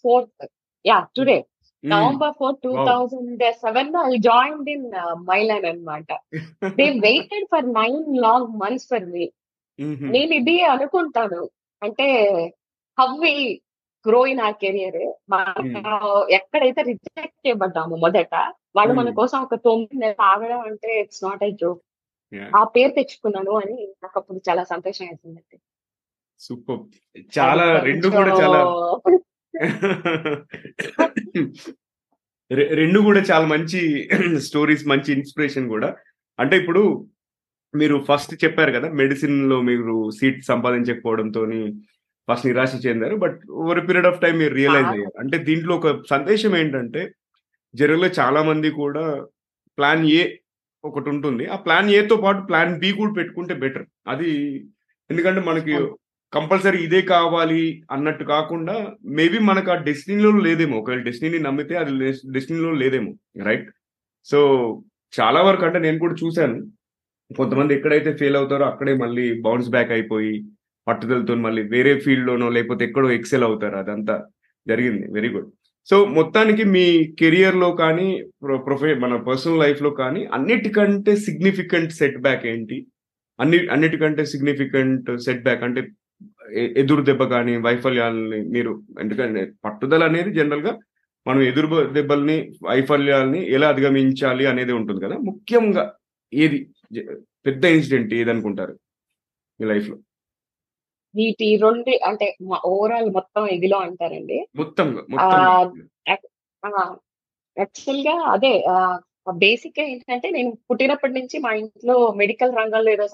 fourth yeah today. November four two. Thousand సెవెన్లో ఐ జాయిన్ ఇన్ మైలాన్ అనమాట they [LAUGHS] waited for nine long months for me. నేను ఇది అనుకుంటాను. అంటే how we grow in our career ఎక్కడైతే రిజెక్ట్ చేయబడ్డాము మొదట వాళ్ళు మన. కోసం ఒక తొమ్మిది నెలలు ఆగడం అంటే ఇట్స్ నాట్ ఐ జోక్. ఆ పేరు తెచ్చుకున్నాను అని నాకు అప్పుడు చాలా సంతోషం వేసిందండి. సూపర్. చాలా రెండు కూడా చాలా రెండు కూడా చాలా మంచి స్టోరీస్ మంచి ఇన్స్పిరేషన్ కూడా అంటే ఇప్పుడు మీరు ఫస్ట్ చెప్పారు కదా మెడిసిన్లో మీరు సీట్ సంపాదించకపోవడంతో ఫస్ట్ నిరాశ చెందారు but over period of time మీరు రియలైజ్. అయ్యారు అంటే దీంట్లో ఒక సందేశం ఏంటంటే జనరల్గా చాలా మంది కూడా ప్లాన్ ఏ ఒకటి ఉంటుంది ఆ ప్లాన్ ఏతో పాటు ప్లాన్ బి కూడా పెట్టుకుంటే బెటర్ అది ఎందుకంటే మనకి. కంపల్సరీ ఇదే కావాలి అన్నట్టు కాకుండా మేబీ మనకు ఆ డెస్టినీలో లేదేమో. ఒకవేళ డెస్టినీని నమ్మితే అది డెస్టినీలో లేదేమో రైట్ సో చాలా వరకు అంటే నేను కూడా చూశాను. కొంతమంది ఎక్కడైతే ఫెయిల్ అవుతారో అక్కడే మళ్ళీ బౌన్స్ బ్యాక్ అయిపోయి పట్టుదలతో మళ్ళీ వేరే ఫీల్డ్లోనో లేకపోతే ఎక్కడో ఎక్సెల్ అవుతారు. అదంతా జరిగింది. వెరీ గుడ్ సో మొత్తానికి మీ కెరియర్లో కానీ ప్రొ- ప్రొఫె మన పర్సనల్ లైఫ్లో కానీ అన్నిటికంటే సిగ్నిఫికెంట్ సెట్ బ్యాక్ ఏంటి? అన్ని అన్నిటికంటే సిగ్నిఫికెంట్ సెట్ బ్యాక్ అంటే ఎదురు దెబ్బ కానీ వైఫల్యాలని మీరు ఎందుకంటే పట్టుదల అనేది జనరల్గా మనం ఎదురు దెబ్బల్ని వైఫల్యాల్ని ఎలా అధిగమించాలి అనేది ఉంటుంది కదా. ముఖ్యంగా ఏది? పెద్ద ఇన్సిడెంట్ ఏది అనుకుంటారు మీ లైఫ్లో వీటి రెండు అంటే ఓవరాల్ మొత్తం ఇదిలో అంటారండి. మొత్తం యాక్చువల్గా అదే బేసిక్గా ఏంటంటే నేను పుట్టినప్పటి నుంచి మా ఇంట్లో మెడికల్ రంగంలో ఏదో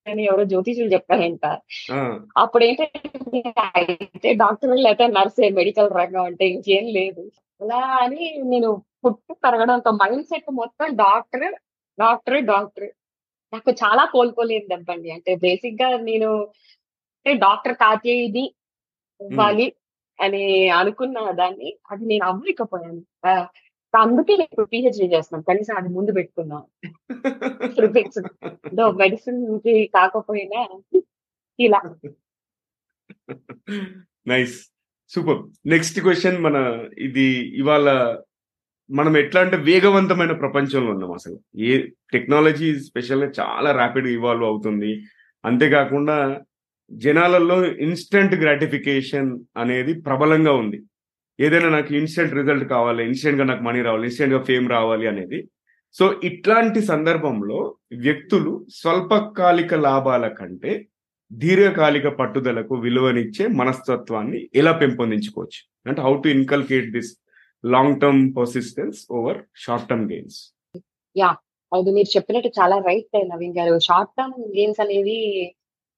సాధిస్తానని ఎవరో జ్యోతిషులు చెప్పారంట అప్పుడు ఏంటంటే అయితే డాక్టర్ లేకపోతే నర్సే మెడికల్ రంగం అంటే ఇంకేం లేదు. అలా అని నేను పుట్టి పెరగడంతో మైండ్ సెట్ మొత్తం డాక్టర్ డాక్టర్ డాక్టర్. నాకు చాలా కోలుకోలేదు దెబ్బండి అంటే బేసిక్గా నేను అంటే డాక్టర్ కాచేది ఇవ్వాలి అని అనుకున్న దాన్ని అది నేను అవ్వలేకపోయాను అందుకే ఇప్పుడు పిహెచ్డి చేస్తున్నాం కనీసం అది ముందు పెట్టుకున్నాం మెడిసిన్కి కాకపోయినా ఇలా. నైస్ సూపర్ నెక్స్ట్ క్వశ్చన్ మన ఇది ఇవాళ మనం ఎట్లా అంటే వేగవంతమైన ప్రపంచంలో ఉన్నాం అసలు? ఏ టెక్నాలజీ స్పెషల్గా చాలా ర్యాపిడ్ ఇవాల్వ్ అవుతుంది. అంతేకాకుండా జనాలలో ఇన్స్టంట్ గ్రాటిఫికేషన్ అనేది ప్రబలంగా ఉంది. ఏదైనా నాకు ఇన్స్టెంట్ రిజల్ట్ కావాలి ఇన్స్టెంట్గా నాకు మనీ రావాలి ఇన్స్టెంట్గా ఫేమ్ రావాలి అనేది. సో ఇట్లాంటి సందర్భంలో వ్యక్తులు స్వల్పకాలిక లాభాల కంటే దీర్ఘకాలిక పట్టుదలకు విలువనిచ్చే మనస్తత్వాన్ని ఎలా పెంపొందించుకోవచ్చు? అంటే how to inculcate this long term persistence over short term gains అది మీరు చెప్పినట్టు చాలా right Naveen garu. Short term games అనేవి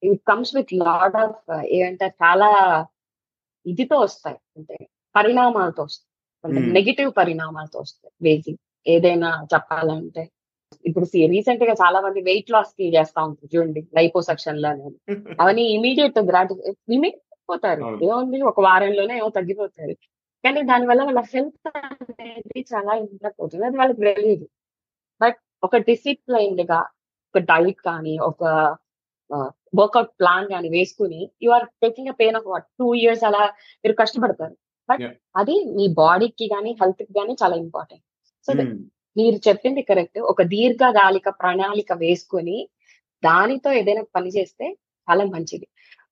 it comes with lot of ఏమంటే చాలా ఇదితో వస్తాయి. అంటే పరిణామాలతో వస్తాయి. అంటే. నెగిటివ్ పరిణామాలతో వస్తాయి. బేసిక్ ఏదైనా చెప్పాలంటే. ఇప్పుడు రీసెంట్గా చాలా మంది వెయిట్ లాస్కి చేస్తా ఉంటారు చూడండి లైపోసెక్షన్లో అనేది. [LAUGHS] అవన్నీ ఇమీడియట్ గ్రాటిఫై పోతారు. ఏముంది ఒక వారంలోనే ఏమో తగ్గిపోతారు. కానీ దానివల్ల వాళ్ళ హెల్త్ అనేది చాలా ఇంపాక్ట్ అవుతుంది అది వాళ్ళకి తెలియదు. బట్ ఒక డిసిప్లైన్డ్గా ఒక డైట్ కానీ ఒక వర్కౌట్ ప్లాన్ కానీ వేసుకుని you are taking a pain of what two years అలా మీరు కష్టపడతారు. బట్. అది మీ బాడీకి కానీ హెల్త్కి కానీ చాలా ఇంపార్టెంట్ సో. మీరు చెప్పింది కరెక్ట్ ఒక దీర్ఘకాలిక ప్రణాళిక వేసుకొని దానితో ఏదైనా పని చేస్తే చాలా మంచిది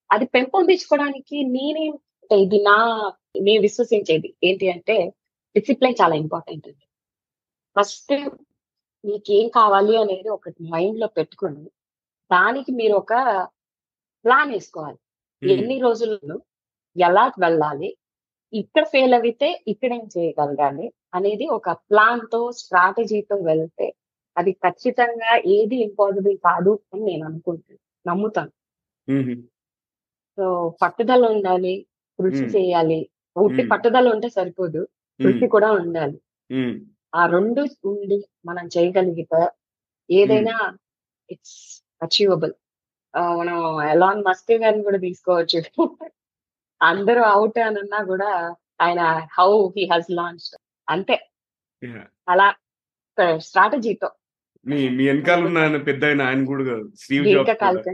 అది పెంపొందించుకోవడానికి నేనేం అంటే ఇది నా నేను విశ్వసించేది ఏంటి అంటే డిసిప్లిన్ చాలా ఇంపార్టెంట్ అండి ఫస్ట్ మీకేం కావాలి అనేది ఒకటి మైండ్లో పెట్టుకొని దానికి మీరు ఒక ప్లాన్ వేసుకోవాలి. ఎన్ని రోజుల్లో ఎలా వెళ్ళాలి ఇక్కడ ఫెయిల్ అయితే ఇక్కడ ఏం చేయగలగాలి అనేది ఒక ప్లాన్తో స్ట్రాటజీతో వెళ్తే అది ఖచ్చితంగా ఏది ఇంపాసిబుల్ కాదు అని నేను అనుకుంటాను నమ్ముతాను. సో పట్టుదల ఉండాలి కృషి. చేయాలి ఉట్టి Hmm. పట్టుదల ఉంటే సరిపోదు. కృషి కూడా ఉండాలి. ఆ రెండు ఉండి మనం చేయగలిగితే ఏదైనా ఇట్స్ అచీవబుల్ మనం ఎలాన్ మస్క్ గారిని కూడా తీసుకోవచ్చు అందరూ అవుట్ అని అన్నా కూడా ఆయన హౌ హీ హాజ్ లాంచ్ అంతే. అలా స్ట్రాటజీతో. మీ మీ వెనకాల ఉన్న ఆయన పెద్ద ఆయన ఆయన కూడా స్టీవ్ జాబ్స్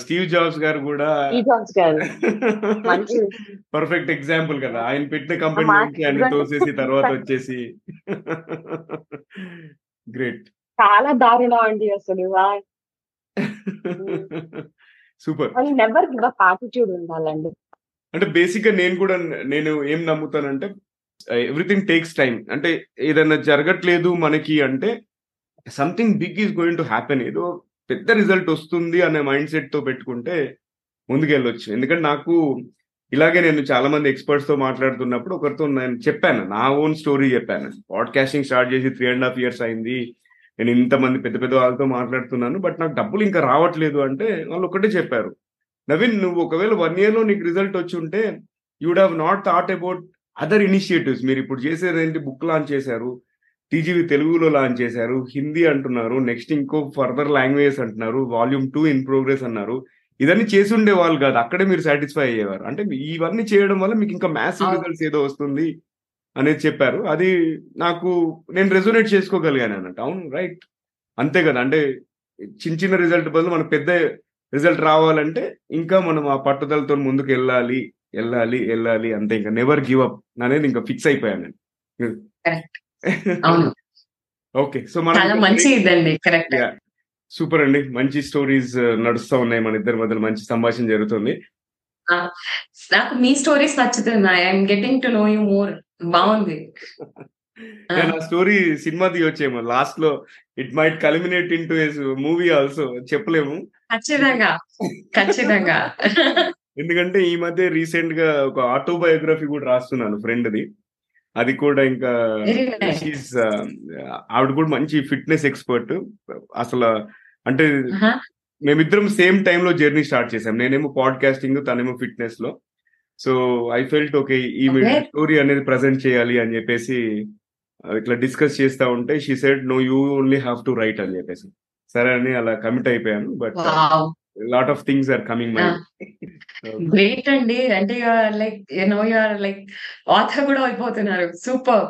స్టీవ్ జాబ్స్ గారు కూడా [LAUGHS] పర్ఫెక్ట్ ఎగ్జాంపుల్ కదా. ఆయన పెట్టిన కంపెనీ నుంచి ఆయన తోసేసి తర్వాత [LAUGHS] వచ్చేసి. [LAUGHS] గ్రేట్ చాలా దారుణం అండి అసలు. Super never give up attitude ఉండాలండి. అంటే బేసిక్గా నేను కూడా నేను ఏం నమ్ముతానంటే ఎవ్రీథింగ్ టేక్స్ టైం అంటే ఏదైనా జరగట్లేదు మనకి అంటే something big is going to happen ఏదో పెద్ద రిజల్ట్ వస్తుంది అనే మైండ్ సెట్తో పెట్టుకుంటే ముందుకెళ్ళొచ్చు. ఎందుకంటే నాకు ఇలాగే నేను చాలా మంది ఎక్స్పర్ట్స్తో మాట్లాడుతున్నప్పుడు ఒకరితో నేను చెప్పాను నా ఓన్ స్టోరీ చెప్పాను. పాడ్కాస్టింగ్ స్టార్ట్ చేసి త్రీ అండ్ హాఫ్ ఇయర్స్ అయింది. నేను ఇంతమంది పెద్ద పెద్ద వాళ్ళతో మాట్లాడుతున్నాను బట్ నాకు డబ్బులు ఇంకా రావట్లేదు అంటే వాళ్ళు ఒకటే చెప్పారు. నవీన్ నువ్వు ఒకవేళ వన్ ఇయర్లో నీకు రిజల్ట్ వచ్చి ఉంటే would have not thought about other initiatives మీరు ఇప్పుడు చేసేది ఏంటి? బుక్ లాంచ్ చేశారు టీజీవి తెలుగులో లాంచ్ చేశారు హిందీ అంటున్నారు నెక్స్ట్ ఇంకో ఫర్దర్ లాంగ్వేజెస్ అంటున్నారు వాల్యూమ్ టూ ఇన్ ప్రోగ్రెస్ అన్నారు. ఇదన్నీ చేసి ఉండేవాళ్ళు కాదు అక్కడే మీరు సాటిస్ఫై అయ్యేవారు. అంటే ఇవన్నీ చేయడం వల్ల మీకు ఇంకా మ్యాసివ్ అవును. రిజల్ట్స్ ఏదో వస్తుంది అనేది చెప్పారు. అది నాకు నేను రెజోనేట్ చేసుకోగలిగాను అన్నట్టు. అవును రైట్ అంతే కదా అంటే చిన్న చిన్న రిజల్ట్ బదులు మనకు పెద్ద రిజల్ట్ రావాలంటే ఇంకా మనం ఆ పట్టుదలతో ముందుకు వెళ్ళాలి వెళ్ళాలి వెళ్ళాలి అంతే. ఇంకా నెవర్ గివ్ అప్ అనేది ఇంకా ఫిక్స్ అయిపోయాను నేను. ఓకే సో [LAUGHS] మనం మంచి. సూపర్ అండి. మంచి స్టోరీస్ నడుస్తూ ఉన్నాయి మన ఇద్దరి మధ్యలో. మంచి సంభాషణ జరుగుతుంది. నాకు మీ stories నచ్చుతున్నాయి. I'm getting to know you more బాగుంది. [LAUGHS] స్టోరీ సినిమా తీయొచ్చేమో. లాస్ట్లో it might culminate into movie also చెప్పలేము. ఖచ్చితంగా. ఖచ్చితంగా. ఎందుకంటే ఈ మధ్య రీసెంట్గా ఒక ఆటోబయోగ్రఫీ కూడా రాస్తున్నాను ఫ్రెండ్ ది అది కూడా ఇంకా ఆవిడ కూడా మంచి ఫిట్నెస్ ఎక్స్పర్ట్. అసలు అంటే. మేమిద్దరం సేమ్ టైమ్లో జర్నీ స్టార్ట్ చేసాం నేనేమో పాడ్కాస్టింగ్ తనేమో ఫిట్నెస్లో సో ఐ ఫెల్ట్ ఓకే ఈ. స్టోరీ అనేది ప్రజెంట్ చేయాలి అని చెప్పేసి ఇట్లా డిస్కస్ చేస్తా ఉంటే she said no you only have to write అని చెప్పేసి. సరే అని అలా కమిట్ అయిపోయాను but lot of things are coming my great అండి. అంటే you're like no you're like author కూడా అయిపోతున్నారు. సూపర్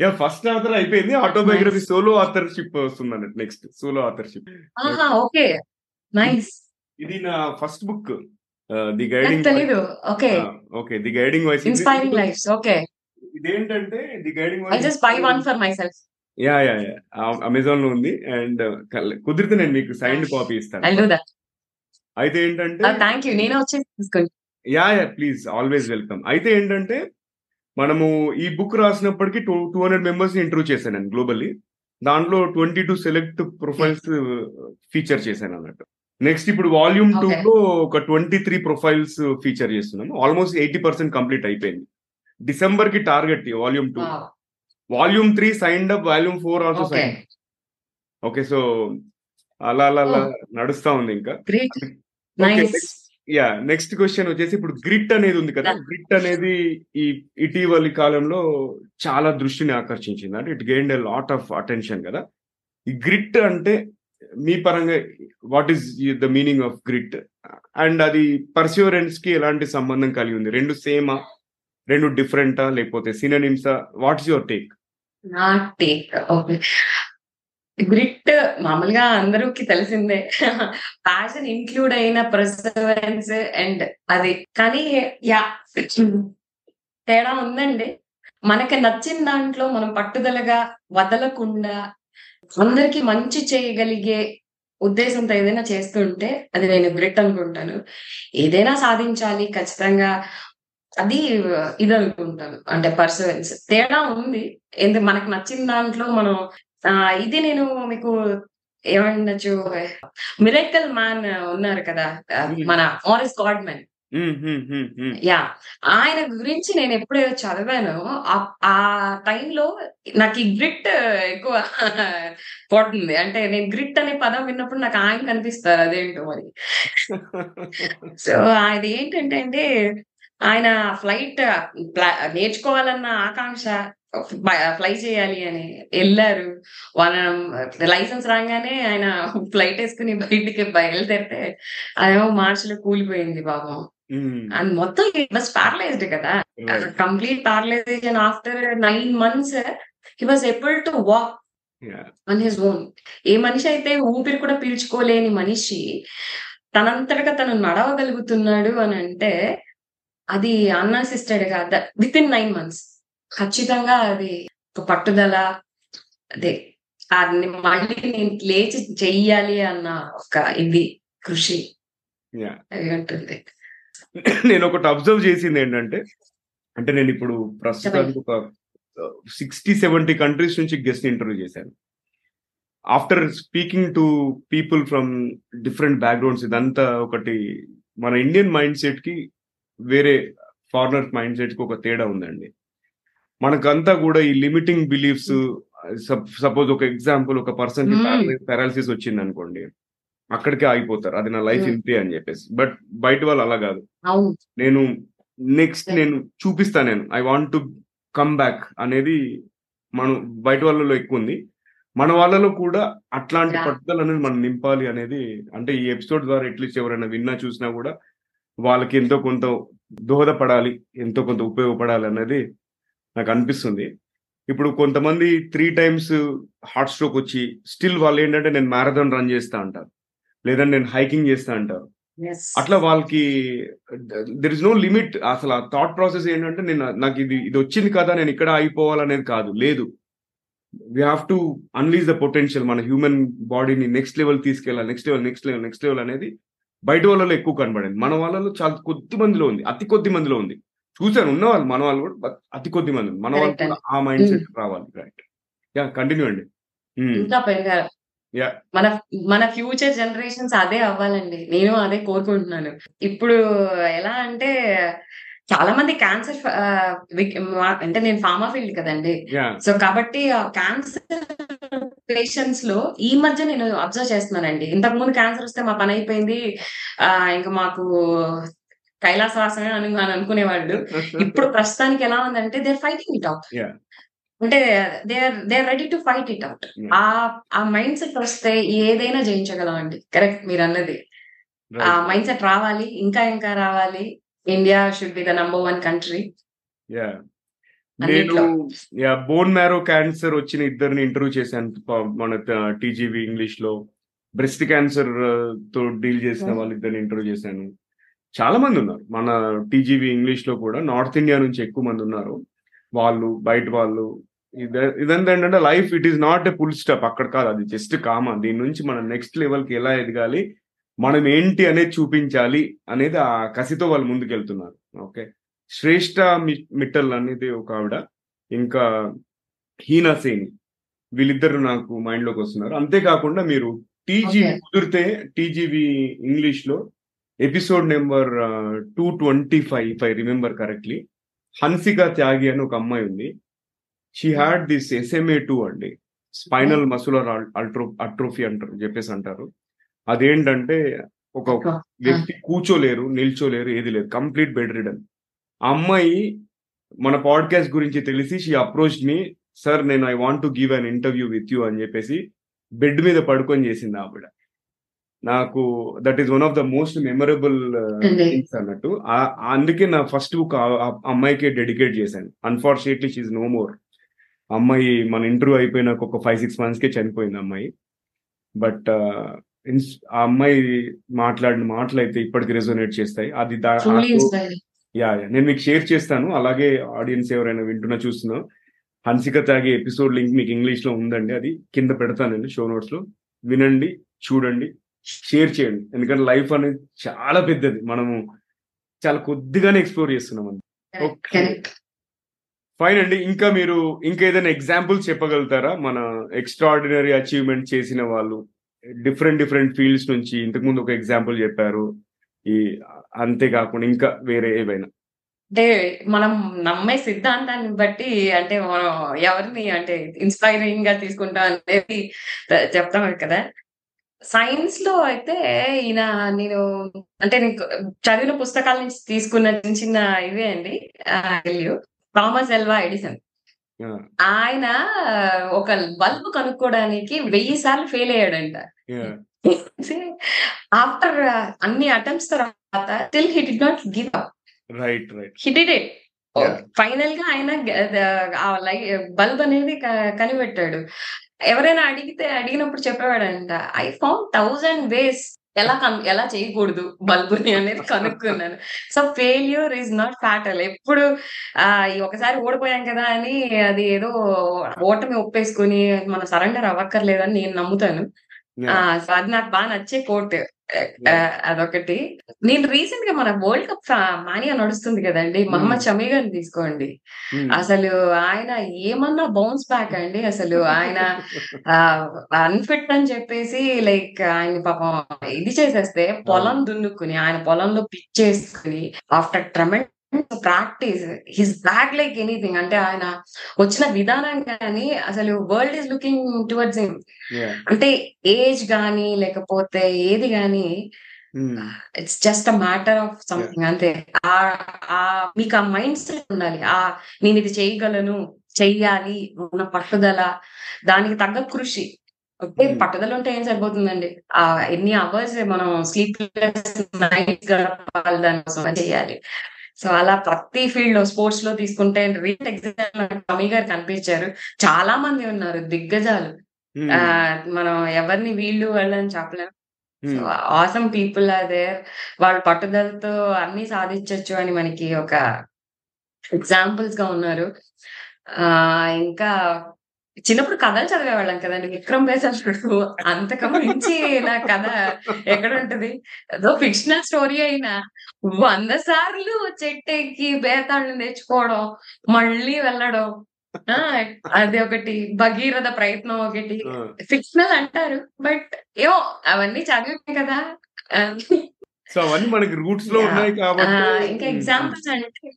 యా ఫస్ట్ ఆథర్ అయిపోయింది. ఆటోబయోగ్రఫీ సోలో ఆథర్షిప్ వస్తుంది అన్నట్టు నెక్స్ట్ సోలో ఆథర్షిప్ ఆహా ఓకే నైస్ ఇది నా first book the guiding okay okay the guiding voice inspiring life okay ఇదేంటంటే the guiding I just buy one for myself yeah yeah yeah. అమెజాన్లో ఉంది అండ్ కుదిరితే నేను మీకు సైన్డ్ కాపీ ఐ ఇస్తాను. డూ దట్ అయితే ఏంటంటే థ్యాంక్ యూ నేను వచ్చి తీసుకోండి. Yeah yeah please always welcome అయితే ఏంటంటే మనము ఈ book రాసినప్పటికీ two two hundred members interview చేశాను నేను గ్లోబల్లీ దాంట్లో twenty two select profiles feature చేశాను అన్నట్టు. నెక్స్ట్ ఇప్పుడు వాల్యూమ్ టూ. లో ఒక ట్వంటీ త్రీ ప్రొఫైల్స్ ఫీచర్ చేస్తున్నాము. ఆల్మోస్ట్ ఎయిటీ పర్సెంట్ కంప్లీట్ అయిపోయింది. డిసెంబర్కి target volume two volume three signed up volume four also sign okay so అలా అలా అలా Oh. నడుస్తా ఉంది ఇంకా. యా నెక్స్ట్ క్వశ్చన్ వచ్చేసి ఇప్పుడు గ్రిట్ అనేది ఉంది కదా. గ్రిట్ అనేది ఈ ఇటీవలి కాలంలో చాలా దృష్టిని ఆకర్షించింది. అంటే it gain a lot of attention కదా. ఈ గ్రిట్ అంటే మీ పరంగా what is the meaning of grit and అది పర్స్యూరెన్స్కి ఎలాంటి సంబంధం కలిగి ఉంది? రెండు సేమా రెండు డిఫరెంటా లేకపోతే సినోనిమ్సా వాట్స్ యువర్ టేక్ నా టేక్ ఓకే గ్రిట్ మామూలుగా అందరికి తెలిసిందే. ప్యాషన్ ఇంక్లూడ్ అయిన పర్సవరెన్స్ అండ్ అది. కానీ యా తేడా ఉందండి. మనకి నచ్చిన దాంట్లో మనం పట్టుదలగా వదలకుండా అందరికి మంచి చేయగలిగే ఉద్దేశంతో ఏదైనా చేస్తుంటే అది నేను గ్రిట్ అనుకుంటాను. ఏదైనా సాధించాలి ఖచ్చితంగా అది ఇది అనుకుంటాను అంటే పర్సవెన్స్ తేడా ఉంది. ఎందుకు మనకు నచ్చిన దాంట్లో మనం ఇది నేను మీకు ఏమండొచ్చు మిరకల్ మ్యాన్ ఉన్నారు కదా ఆ, మన ఆరిస్ గాడ్మెన్ యా. ఆయన గురించి నేను ఎప్పుడైతే చదివానో ఆ- టైంలో నాకు ఈ గ్రిట్ ఎక్కువ పడుతుంది. అంటే నేను గ్రిట్ అనే పదం విన్నప్పుడు నాకు ఆయన కనిపిస్తారు అదేంటో మరి. [LAUGHS] సో అది ఏంటంటే అండి ఆయన ఫ్లైట్ నేర్చుకోవాలన్న ఆకాంక్ష ఫ్లై చేయాలి అని వెళ్ళారు. వాళ్ళ లైసెన్స్ రాగానే ఆయన ఫ్లైట్ వేసుకుని బయటికి బయలుదేరితే అదేమో మార్చిలో కూలిపోయింది పాపం. అండ్ మొత్తం వాజ్ ప్యారలైజ్డ్ కదా. Complete paralysation after nine months he was able to walk on his own ఏ మనిషి అయితే ఊపిరి కూడా పీల్చుకోలేని మనిషి తనంతటగా తను నడవగలుగుతున్నాడు అని అంటే అది అన్అసిస్టెడ్గా విత్ ఇన్ నైన్ మంత్స్ ఖచ్చితంగా అది ఒక పట్టుదల అదే అది మళ్ళీ నేను లేచి చెయ్యాలి అన్న ఒక ఇది కృషి. ఉంటుంది. నేను ఒకటి అబ్జర్వ్ చేసింది ఏంటంటే అంటే నేను ఇప్పుడు ప్రస్తుతానికి ఒక సిక్స్టీ సెవెంటీ కంట్రీస్ నుంచి గెస్ట్ ఇంటర్వ్యూ చేశాను. After speaking to people from different backgrounds ఇదంతా ఒకటి మన ఇండియన్ మైండ్ సెట్కి వేరే ఫారినర్ మైండ్ సెట్కి ఒక తేడా ఉందండి మనకంతా కూడా ఈ లిమిటింగ్ బిలీఫ్స్ సపోజ్ ఒక ఎగ్జాంపుల్ ఒక పర్సన్కి. పారాలిసిస్ వచ్చింది అనుకోండి అక్కడికే ఆగిపోతారు అది నా లైఫ్. ఇంతే అని చెప్పేసి బట్ బయట వాళ్ళు అలా కాదు నేను నెక్స్ట్. నేను చూపిస్తా నేను I want to come back అనేది మనం బయట వాళ్ళలో ఎక్కువ ఉంది మన వాళ్ళలో కూడా అట్లాంటి. పట్టుదల అనేది మనం నింపాలి అనేది అంటే ఈ ఎపిసోడ్ ద్వారా ఎట్లీస్ట్ ఎవరైనా విన్నా చూసినా కూడా వాళ్ళకి ఎంతో కొంత దోహదపడాలి ఎంతో కొంత ఉపయోగపడాలి అనేది నాకు అనిపిస్తుంది. ఇప్పుడు కొంతమంది త్రీ టైమ్స్ హార్ట్ స్ట్రోక్ వచ్చి స్టిల్ వాళ్ళు ఏంటంటే నేను మ్యారథాన్ రన్ చేస్తా అంటారు. లేదంటే నేను హైకింగ్ చేస్తా అంటారు. అట్లా వాళ్ళకి దెర్ ఇస్ నో లిమిట్ అసలు ఆ థాట్ ప్రాసెస్ ఏంటంటే నేను నాకు ఇది ఇది వచ్చింది కదా నేను ఇక్కడ అయిపోవాలనేది కాదు లేదు. We have to unleash the potential మన హ్యూమన్ బాడీని నెక్స్ట్ లెవెల్ తీసుకెళ్ళాలి next level next level next level అనేది బయట వాళ్ళలో ఎక్కువ కనబడింది. మన వాళ్ళలో చాలా కొద్ది మందిలో ఉంది. అతి కొద్ది మందిలో ఉంది. చూశాను ఉన్న వాళ్ళు మన వాళ్ళు కూడా అతి కొద్ది మంది మన వాళ్ళు కూడా ఆ మైండ్ సెట్ రావాలి. రైట్ యా కంటిన్యూ అండి. ఇంకా పెరగాలి. మన మన ఫ్యూచర్ జనరేషన్స్ అదే అవ్వాలండి. నేను అదే కోరుకుంటున్నాను. ఇప్పుడు ఎలా అంటే చాలా మంది క్యాన్సర్ అంటే నేను ఫార్మా ఫీల్డ్ కదండి. సో కాబట్టి క్యాన్సర్ పేషెంట్స్లో ఈ మధ్య నేను అబ్జర్వ్ చేస్తున్నానండి. ఇంతకు ముందు క్యాన్సర్ వస్తే మా పని అయిపోయింది. ఆ ఇంకా మాకు కైలాసవాసమే అని అని అనుకునేవాళ్ళు. [LAUGHS] ఇప్పుడు ప్రస్తుతానికి ఎలా ఉందంటే దే ఫైటింగ్ ఇట్ అవుట్. అంటే they are they are ready to fight it out. ఆ ఆ మైండ్ సెట్ వస్తే ఏదైనా జయించగలం అండి. కరెక్ట్ మీరు అన్నది. ఆ. మైండ్ సెట్ రావాలి ఇంకా ఇంకా రావాలి. India should be the number one country నేను బోన్ మ్యారో క్యాన్సర్ వచ్చిన ఇద్దరిని ఇంటర్వ్యూ చేశాను మన టీజీవి ఇంగ్లీష్లో. బ్రెస్ట్ క్యాన్సర్తో డీల్ చేసిన. వాళ్ళు ఇద్దరిని ఇంటర్వ్యూ చేశాను. చాలా మంది ఉన్నారు. మన టీజీవి ఇంగ్లీష్లో కూడా నార్త్ ఇండియా నుంచి ఎక్కువ మంది ఉన్నారు. వాళ్ళు బయట వాళ్ళు. ఇద- ఇదంతా ఏంటంటే life it is not a full step. అక్కడ కాదు అది జస్ట్ కామ. దీని నుంచి మనం నెక్స్ట్ లెవెల్కి ఎలా ఎదగాలి మనం ఏంటి అనేది చూపించాలి అనేది ఆ కసితో వాళ్ళు ముందుకెళ్తున్నారు. ఓకే? శ్రేష్ఠ మి- మిట్టల్ అనేది ఒక ఆవిడ. ఇంకా హీనా సేని వీళ్ళిద్దరు నాకు మైండ్లోకి వస్తున్నారు. అంతేకాకుండా మీరు టీజీ. కుదిరితే టీజీవి ఇంగ్లీష్లో episode number two twenty five if I remember correctly Hansika Tyagi అని ఒక అమ్మాయి ఉంది. She had this SMA two అండి. స్పైనల్ మసులర్ అల్ట్రో అట్రోఫీ అంటారు చెప్పేసి అంటారు. అదేంటంటే ఒక వ్యక్తి కూర్చోలేరు నిల్చోలేరు ఏది లేదు. కంప్లీట్ బెడ్ రిడన్ అమ్మాయి మన పాడ్కాస్ట్ గురించి తెలిసి షీ అప్రోచ్ మీ సార్ నేను I want to give an interview with you అని చెప్పేసి బెడ్ మీద పడుకొని చేసింది ఆవిడ. నాకు that is one of the most memorable things అన్నట్టు. అందుకే నా ఫస్ట్ బుక్ అమ్మాయికే డెడికేట్ చేశాను. అన్ఫార్చునేట్లీ షీఈ్ నో మోర్ అమ్మాయి మన ఇంటర్వ్యూ అయిపోయినాక ఒక ఫైవ్ సిక్స్ మంత్స్ కే చనిపోయింది అమ్మాయి. బట్ ఆ అమ్మాయి మాట్లాడిన మాటలు అయితే ఇప్పటికి రెజోనేట్ చేస్తాయి. అది యా యా. నేను మీకు షేర్ చేస్తాను. అలాగే ఆడియన్స్ ఎవరైనా వింటున్నా చూస్తున్నా. హన్సిక తాగే ఎపిసోడ్ లింక్ మీకు ఇంగ్లీష్లో ఉందండి. అది కింద పెడతానండి షో నోట్స్లో వినండి చూడండి షేర్ చేయండి. ఎందుకంటే లైఫ్ అనేది చాలా పెద్దది. మనము చాలా కొద్దిగానే ఎక్స్ప్లోర్ చేస్తున్నాం అండి. కరెక్ట్ ఫైన్ అండి. ఇంకా మీరు ఇంకా ఏదైనా ఎగ్జాంపుల్స్ చెప్పగలుగుతారా? మన ఎక్స్ట్రాడినరీ అచీవ్మెంట్ చేసిన వాళ్ళు డిఫరెంట్ డిఫరెంట్ ఫీల్డ్స్ నుంచి ఇంతకు ముందు ఒక ఎగ్జాంపుల్ చెప్పారు. ఈ అంతేకాకుండా ఇంకా వేరే ఏవైనా? అంటే మనం నమ్మే సిద్ధాంతాన్ని బట్టి అంటే మనం ఎవరిని అంటే ఇన్స్పైరింగ్గా తీసుకుంటాం అనేది చెప్తాం కదా. సైన్స్లో అయితే ఈయన నేను అంటే నీకు చదివిన పుస్తకాల నుంచి తీసుకున్న చిన్న చిన్న ఇవే అండి. Thomas Alva Edison. ఆయన ఒక బల్బ్ కనుక్కోవడానికి వెయ్యి సార్లు ఫెయిల్ అయ్యాడంట. [LAUGHS] ఆఫ్టర్ అన్ని అటెంప్ట్స్ తర్వాత still he did not give up right right he did it. ఫైనల్గా ఆయన బల్బ్ అనేది క- కనిపెట్టాడు. ఎవరైనా అడిగితే అడిగినప్పుడు చెప్పేవాడంట ఐ ఫౌండ్ థౌజండ్ వేస్ ఎలా కన్- ఎలా చేయకూడదు బల్బుని [LAUGHS] అనేది కనుక్కున్నాను. So failure is not fatal ఎప్పుడు ఆ ఈ ఒకసారి ఓడిపోయాం కదా అని అది ఏదో ఓటమి ఒప్పేసుకుని మనం సరెండర్ అవ్వక్కర్లేదని నేను నమ్ముతాను. సో అది నాకు బాగా నచ్చే కోట్ అదొకటి. నేను రీసెంట్గా మన వరల్డ్ కప్ మానియా నడుస్తుంది కదండి మహమ్మద్ షమీ గారిని తీసుకోండి. అసలు ఆయన ఏమన్నా బౌన్స్ బ్యాక్ అండి అసలు ఆయన అన్ఫిట్ అని చెప్పేసి లైక్ ఆయన పాపం ఇది చేసేస్తే పొలం దున్నుకుని ఆయన పొలంలో పిచ్ చేసుకుని after tremendous practice his back like anything అంటే ఆయన వచ్చిన విధానం కానీ అసలు world is looking towards him అంటే ఏజ్ గానీ లేకపోతే ఏది గానీ it's just a matter of something అంతే. ఆ మీకు ఆ మైండ్ సెట్ ఉండాలి. ఆ నేను ఇది చేయగలను చెయ్యాలి ఉన్న పట్టుదల. దానికి తగ్గ కృషి. Okay Hmm. పట్టుదల ఉంటే ఏం సరిపోతుందండి? ఆ ఎన్ని అవర్స్ మనం స్లీప్ నైట్ గడపాలి దానికోసం చేయాలి సో అలా ప్రతి ఫీల్డ్లో స్పోర్ట్స్లో తీసుకుంటే రీసెంట్ ఎగ్జాంపుల్ కమి గారు కనిపించారు. చాలా మంది ఉన్నారు దిగ్గజాలు. ఆ మనం ఎవరిని వీళ్ళు వాళ్ళని చెప్పలేము ఆసమ్ పీపుల్ ఆర్ దేర్. వాళ్ళ పట్టుదలతో అన్ని సాధించవచ్చు అని మనకి ఒక ఎగ్జాంపుల్స్గా ఉన్నారు. ఆ ఇంకా చిన్నప్పుడు కథలు చదివేవాళ్ళం కదండి. విక్రమ్ బేసరుడు అంతకు మించి నా కథ ఎక్కడ ఉంటది? ఏదో ఫిక్షనల్ స్టోరీ అయినా. వంద సార్లు చెట్టెక్కి బేతాళ్ళు నేర్చుకోవడం మళ్ళీ వెళ్ళడం. ఆ అది ఒకటి. భగీరథ ప్రయత్నం ఒకటి. ఫిక్షనల్ అంటారు. బట్ ఏమో అవన్నీ చదివాం కదా. సో అవన్నీ మనకి రూట్స్లో. ఉన్నాయి కాబట్టి ఇంకా ఎగ్జాంపుల్స్ అంటే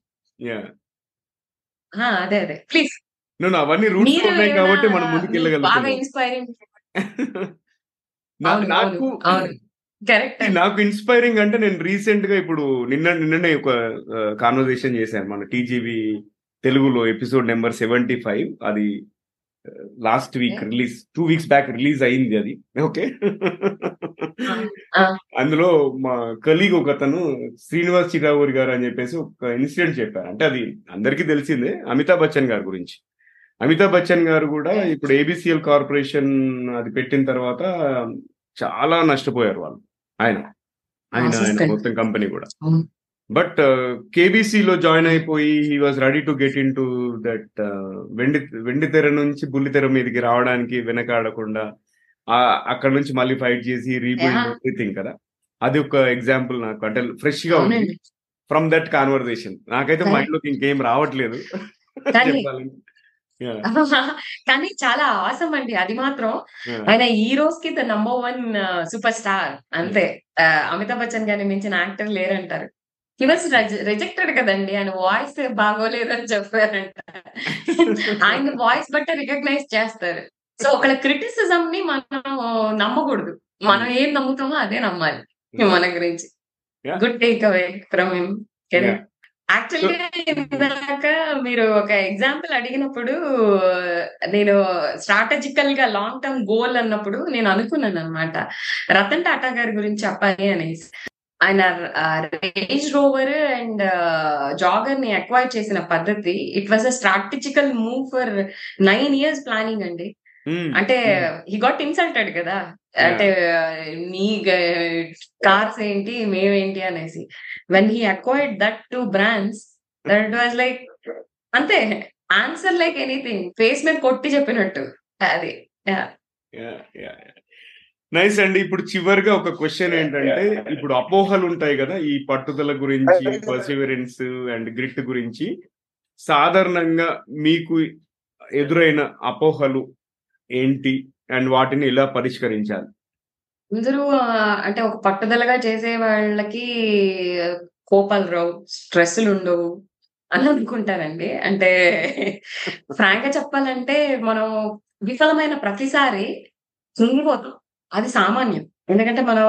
అదే అదే. ప్లీజ్ నేను అవన్నీ రూట్స్ ఉన్నాయి కాబట్టి మనం ముందుకు వెళ్ళగలుగుతాం [LAUGHS] నాకు. కరెక్ట్ ఇన్స్పైరింగ్ అంటే నేను రీసెంట్గా ఇప్పుడు నిన్న నిన్ననే ఒక కాన్వర్సేషన్ చేశాను. మన టీజీవి తెలుగులో ఎపిసోడ్ నెంబర్ సెవెంటీ ఫైవ్ అది last week. Release two weeks back release అయింది అది. ఓకే. అందులో మా కలీగ్ ఒక అతను శ్రీనివాస్ చిరావూరి గారు అని చెప్పేసి ఒక ఇన్సిడెంట్ చెప్పారు. అంటే అది అందరికీ తెలిసిందే అమితాబ్ బచ్చన్ గారి గురించి. అమితాబ్ బచ్చన్ గారు కూడా. ఇప్పుడు ఏబిసిఎల్ కార్పొరేషన్ అది పెట్టిన తర్వాత చాలా నష్టపోయారు వాళ్ళు ఆయన ఆయన ఆయన. మొత్తం కంపెనీ కూడా. బట్ కేబీసీలో జాయిన్ అయిపోయి he was ready to get into that వెండి వెండి తెర నుంచి బుల్లి తెర మీదకి రావడానికి వెనకాడకుండా అక్కడ నుంచి మళ్ళీ ఫైట్ చేసి రీబిల్డ్. ఎవ్రీథింగ్ కదా అది ఒక ఎగ్జాంపుల్ నాకు అంటే ఫ్రెష్గా ఉంది ఫ్రమ్ దట్ కాన్వర్సేషన్ నాకైతే. మైండ్లోకి ఇంకేం రావట్లేదు చెప్పాలంటే Yeah, [LAUGHS] కానీ చాలా ఆసం అండి. అది మాత్రం. ఆయన ఈ రోజుకి the number one superstar. అంతే. అమితాబ్ బచ్చన్ గారిని మించిన యాక్టర్ లేరంటారు. హీ వాజ్ రిజెక్టెడ్ కదండి. ఆయన వాయిస్ బాగోలేదు అని చెప్పారంట. [LAUGHS] ఆయన వాయిస్ బట్టే రికగ్నైజ్ చేస్తారు. సో ఒకళ్ళ క్రిటిసిజం ని మనం నమ్మకూడదు. మనం ఏం నమ్ముతామో అదే నమ్మాలి. మన గురించి. Good take away from him ఇందాక మీరు ఒక ఎగ్జాంపుల్ అడిగినప్పుడు నేను స్ట్రాటజికల్గా లాంగ్ టర్మ్ గోల్ అన్నప్పుడు నేను అనుకున్నాను అనమాట రతన్ టాటా గారి గురించి చెప్పాలి అనేసి. ఆయన రేంజ్ రోవర్ అండ్ జాగర్ని అక్వైర్ చేసిన పద్ధతి it was a strategical move for nine years planning అండి. Hmm. అంటే హీ గాట్ ఇన్సల్టెడ్ కదా. అంటే నీ కార్స్ ఏంటి మేమేంటి అనేసి. When he acquired that two brands that was like అంతే ఆన్సర్ లైక్ ఎనీథింగ్ ఫేస్ మీద కొట్టి చెప్పినట్టు. అది. నైస్ అండి. ఇప్పుడు చివరిగా ఒక క్వశ్చన్ ఏంటంటే ఇప్పుడు అపోహలు ఉంటాయి కదా ఈ పట్టుదల గురించి పర్సివరెన్స్ అండ్ గ్రిట్ గురించి. సాధారణంగా మీకు ఎదురైన అపోహలు ఏంటి? అండ్ వాటిని ఇలా పరిష్కరించాలి. అందరూ అంటే ఒక పట్టుదలగా చేసే వాళ్ళకి కోపాలు రావు స్ట్రెస్లు ఉండవు అని అనుకుంటారండి. అంటే ఫ్రాంక్గా చెప్పాలంటే మనం విఫలమైన ప్రతిసారి కృంగిపోతాం అది సామాన్యం. ఎందుకంటే మనం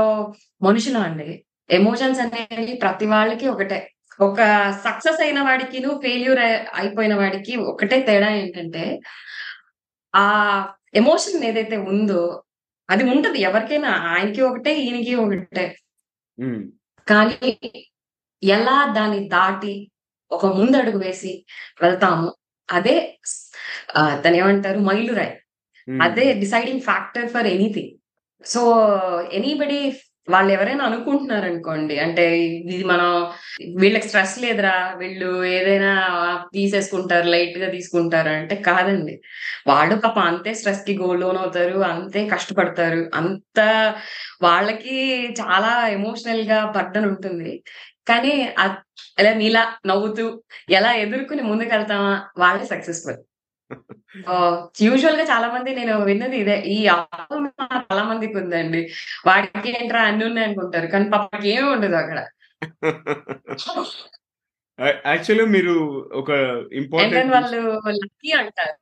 మనుషులు అండి. ఎమోషన్స్ అనేవి ప్రతి వాళ్ళకి ఒకటే. ఒక సక్సెస్ అయిన వాడికి ఫెయిల్యూర్ అయిపోయిన వాడికి ఒకటే తేడా ఏంటంటే ఆ ఎమోషన్ ఏదైతే ఉందో అది ఉంటది. ఎవరికైనా ఆయనకి ఒకటే ఈయనకి ఒకటే. కానీ ఎలా దాన్ని దాటి ఒక ముందడుగు వేసి వెళ్తాము అదే దాన్ని ఏమంటారు? మైలురాయి. అదే deciding factor for anything. So anybody వాళ్ళు ఎవరైనా అనుకుంటున్నారు అనుకోండి అంటే ఇది మనం వీళ్ళకి స్ట్రెస్ లేదురా వీళ్ళు ఏదైనా తీసేసుకుంటారు లైట్గా తీసుకుంటారు అంటే కాదండి. వాళ్ళు పాప అంతే స్ట్రెస్కి గోల్డ్ లోన్ అవుతారు అంతే కష్టపడతారు. అంత వాళ్ళకి చాలా ఎమోషనల్గా బర్డన్ ఉంటుంది. కానీ అ- అలా నీలా నవ్వుతూ ఎలా ఎదుర్కొని ముందుకెళ్తామా? వాళ్ళే సక్సెస్ఫుల్ యూజువల్గా చాలా మంది నేను విన్నది ఇదే. ఈ చాలా మందికి ఉందండి. వాడికి ఏంట్రా అన్ని ఉన్నాయి అనుకుంటారు. కానీ పాపకి ఏమి ఉండదు అక్కడ. యాక్చువల్లీ మీరు ఒక ఇంపార్టెంట్ వాళ్ళు లక్కీ అంటారు.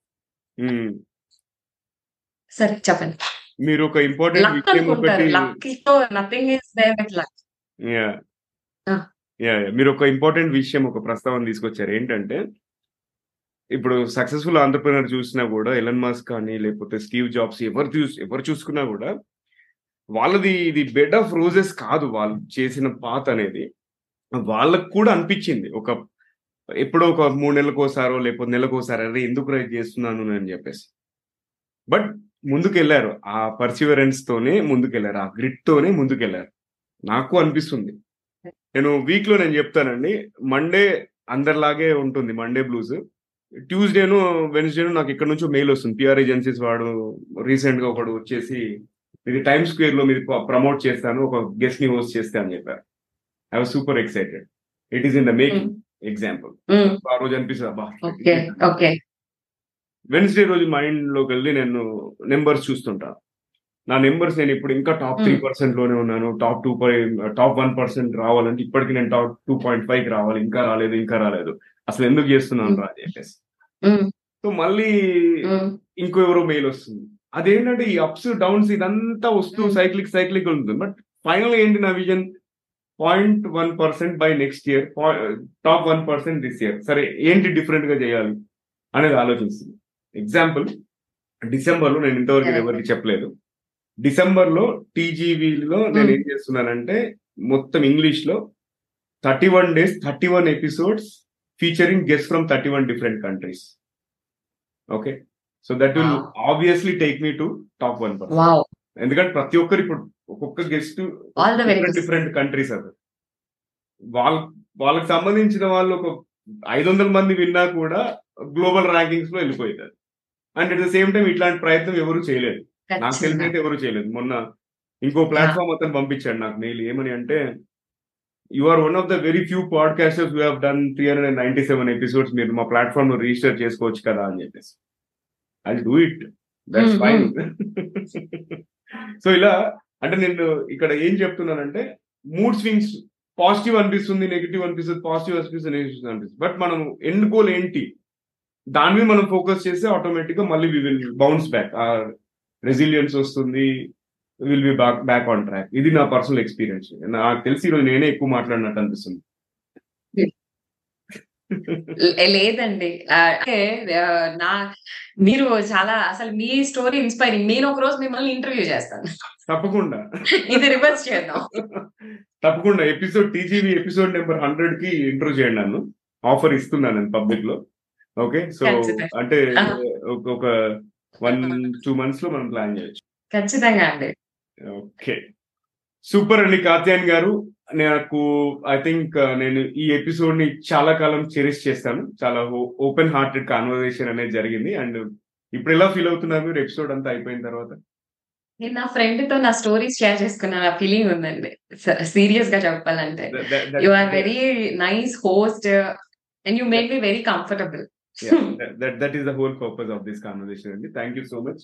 సరే చెప్పండి. మీరు ఒక ఇంపార్టెంట్ విషయం ఒకటి లక్కీతో nothing is there with luck yeah. Yeah మీరు ఒక ఇంపార్టెంట్ విషయం ఒక ప్రస్తావన తీసుకొచ్చారు. ఏంటంటే ఇప్పుడు సక్సెస్ఫుల్ ఆంటర్ప్రినర్ చూసినా కూడా ఎలన్ మస్క్ కానీ లేకపోతే స్టీవ్ జాబ్స్ ఎవరు చూస్ ఎవరు చూసుకున్నా కూడా వాళ్ళది ఇది బెడ్ ఆఫ్ రోజెస్ కాదు వాళ్ళు చేసిన పాత్ అనేది. వాళ్ళకు కూడా అనిపించింది. ఒక ఎప్పుడో ఒక మూడు నెలలకు ఒకసారో లేకపోతే నెలకు ఒకసారి అరే ఎందుకు రైట్ చేస్తున్నాను అని చెప్పేసి. బట్ ముందుకెళ్ళారు. ఆ పర్సివరెన్స్ తోనే ముందుకెళ్ళారు. ఆ గ్రిట్ తోనే ముందుకెళ్ళారు. నాకు అనిపిస్తుంది. నేను వీక్లో నేను చెప్తానండి. మండే అందరిలాగే ఉంటుంది. మండే బ్లూస్ ట్యూస్డేను వెన్స్డేను నాకు ఇక్కడ నుంచో మెయిల్ వస్తుంది. పిఆర్ ఏజెన్సీస్ వాడు రీసెంట్గా ఒకడు వచ్చేసి ఇది టైమ్ స్క్వేర్లో మీరు ప్రమోట్ చేస్తాను ఒక గెస్ట్ని హోస్ట్ చేస్తే అని చెప్పారు. I was super excited it is in the making example ఆ రోజు అనిపిస్తుంది వెన్స్డే రోజు మైండ్లోకి వెళ్ళి నేను నెంబర్స్ చూస్తుంటా. నా నెంబర్స్ నేను ఇప్పుడు ఇంకా టాప్ త్రీ పర్సెంట్లోనే ఉన్నాను. Top two top one percent రావాలంటే ఇప్పటికి నేను టాప్ టూ పాయింట్ ఫైవ్కి రావాలి. ఇంకా రాలేదు ఇంకా రాలేదు. అసలు ఎందుకు చేస్తున్నాను రా అని చెప్పేసి. సో మళ్ళీ ఇంకో ఎవరో మెయిల్ వస్తుంది. అదేంటంటే ఈ అప్స్ డౌన్స్ ఇదంతా వస్తూ. సైక్లిక్ సైక్లిక్ ఉంటుంది. బట్ ఫైనల్ ఏంటి నా vision point one percent by next year top one percent this year సరే ఏంటి డిఫరెంట్గా చేయాలి అనేది ఆలోచిస్తుంది. ఎగ్జాంపుల్ డిసెంబర్లో నేను ఇంతవరకు. ఎవరికి చెప్పలేదు. డిసెంబర్లో టీజీవీలో నేను. ఏం చేస్తున్నానంటే మొత్తం ఇంగ్లీష్లో thirty one days thirty one episodes featuring guest from thirty one different countries okay so that will Wow. Obviously take me to top one percent ఎందుకంటే ప్రతి ఒక్కరు ఇప్పుడు ఒక్కొక్క గెస్ట్ డిఫరెంట్ కంట్రీస్ అది వాళ్ళ వాళ్ళకి సంబంధించిన వాళ్ళు ఒక ఐదు వందల మంది విన్నా కూడా గ్లోబల్ ర్యాంకింగ్స్లో వెళ్ళిపోయింది and at the same time ఇట్లాంటి ప్రయత్నం ఎవరు చేయలేదు. నాకు తెలిసి అయితే ఎవరు చేయలేదు. మొన్న ఇంకో ప్లాట్ఫామ్ అతను పంపించాడు నాకు. మెయిల్ ఏమని అంటే you are one of the very few podcasters you have done three hundred and ninety seven episodes మీరు మా ప్లాట్ఫామ్లో రిజిస్టర్ చేసుకోవచ్చు కదా అని చెప్పేసి. I do it that's fine so ఇలా అంటే నేను ఇక్కడ ఏం చెప్తున్నానంటే మూడ్ స్వింగ్స్ పాజిటివ్ అనిపిస్తుంది నెగిటివ్ అనిపిస్తుంది పాజిటివ్ అనిపిస్తుంది నెగిటివ్ అనిపిస్తుంది. బట్ మనం ఎండ్ గోల్ ఏంటి? దాని మీద మనం ఫోకస్ చేస్తే ఆటోమేటిక్గా మళ్ళీ వి విల్ బౌన్స్ బ్యాక్ ఆ రెసిలియన్స్ వస్తుంది will be back back on track ఇది నా పర్సనల్ ఎక్స్పీరియన్స్ నాకు తెలిసి ఈరోజు నేనే ఎక్కువ మాట్లాడినట్టు అనిపిస్తుంది. లేదండి. అంటే నా మీరు చాలా అసలు మీ స్టోరీ ఇన్స్పైరింగ్ నేను ఒక రోజు మిమ్మల్ని ఇంటర్వ్యూ చేస్తాను. తప్పకుండా. ఇది రివర్స్ చేద్దాం. తప్పకుండా. ఎపిసోడ్ టీజీవీ ఎపిసోడ్ నెంబర్ హండ్రెడ్కి ఇంట్రో చేయండి నన్ను. ఆఫర్ ఇస్తున్నాను నేను పబ్లిక్లో. Okay so. అంటే ఒక వన్ టూ మంత్స్లో మనం ప్లాన్ చేయొచ్చు. ఖచ్చితంగా అండి. ఓకే. సూపర్ అండి కాత్యాయన్ గారు. నాకు ఐ థింక్ నేను ఈ ఎపిసోడ్ని చాలా కాలం చెరిష్ చేస్తాను. చాలా ఓపెన్ హార్టెడ్ కాన్వర్సేషన్ అనేది జరిగింది. అండ్ ఇప్పుడు ఎలా ఫీల్ అవుతున్నారు? మీరు ఎపిసోడ్ అంతా అయిపోయిన తర్వాత? నేను నా ఫ్రెండ్తో నా స్టోరీస్ షేర్ చేసుకున్న నా ఫీలింగ్ ఉందండి. సీరియస్గా చెప్పాలంటే. You are very nice host and you make me very comfortable that that is the whole purpose of this conversation అండి థ్యాంక్ యూ సో మచ్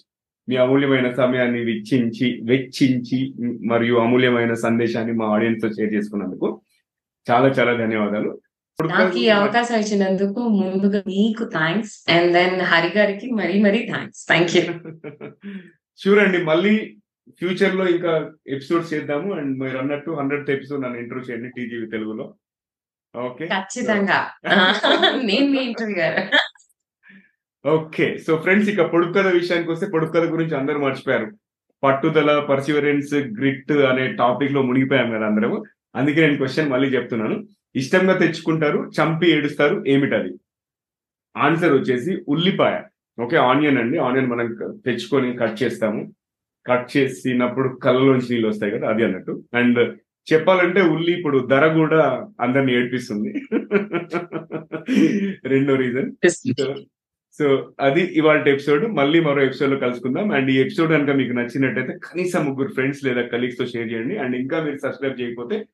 మీ అమూల్యమైన సమయాన్ని వెచ్చించి వెచ్చించి మరియు అమూల్యమైన సందేశాన్ని మా ఆడియన్స్తో షేర్ చేసుకున్నందుకు చాలా చాలా ధన్యవాదాలు. నాకు ఈ అవకాశం ఇచ్చినందుకు ముందుగా మీకు థ్యాంక్స్ అండ్ దెన్ హరి గారికి మరీ మరీ థ్యాంక్స్ థ్యాంక్ యూ షూర్ అండి మళ్ళీ ఫ్యూచర్లో ఇంకా ఎపిసోడ్స్ చేద్దాము అండ్ మీరు అన్నట్టు హండ్రెడ్ ఎపిసోడ్ నన్ను ఇంటర్వ్యూ చేయండి టీజీవీ తెలుగులో. ఓకే ఖచ్చితంగా. [LAUGHS] [LAUGHS] నేను మీ ఇంటర్వ్యూ గారు ఓకే. సో ఫ్రెండ్స్ ఇక పొడుపు కథ విషయానికి వస్తే పొడుపు కథ గురించి అందరూ మర్చిపోయారు. పట్టుదల పర్సివరెన్స్ గ్రిట్ అనే టాపిక్లో మునిగిపోయాం కదా అందరము. అందుకే నేను క్వశ్చన్ మళ్ళీ చెప్తున్నాను. ఇష్టంగా తెచ్చుకుంటారు చంపి ఏడుస్తారు ఏమిటది? ఆన్సర్ వచ్చేసి ఉల్లిపాయ. ఓకే ఆనియన్ అండి. ఆనియన్ మనం తెచ్చుకొని కట్ చేస్తాము. కట్ చేసినప్పుడు కళ్ళలోంచి నీళ్ళు వస్తాయి కదా అది అన్నట్టు. అండ్ చెప్పాలంటే ఉల్లి ఇప్పుడు ధర కూడా అందరిని ఏడ్పిస్తుంది. [LAUGHS] రెండో రీజన్ సో అది ఇవాళ ఎపిసోడ్. మళ్ళీ మరో ఎపిసోడ్లో కలుసుకుందాం. అండ్ ఈ ఎపిసోడ్ కనుక మీకు నచ్చినట్టయితే కనీసం ముగ్గురు ఫ్రెండ్స్ లేదా కలీగ్స్తో షేర్ చేయండి. అండ్ ఇంకా మీరు సబ్స్క్రైబ్ చేయకపోతే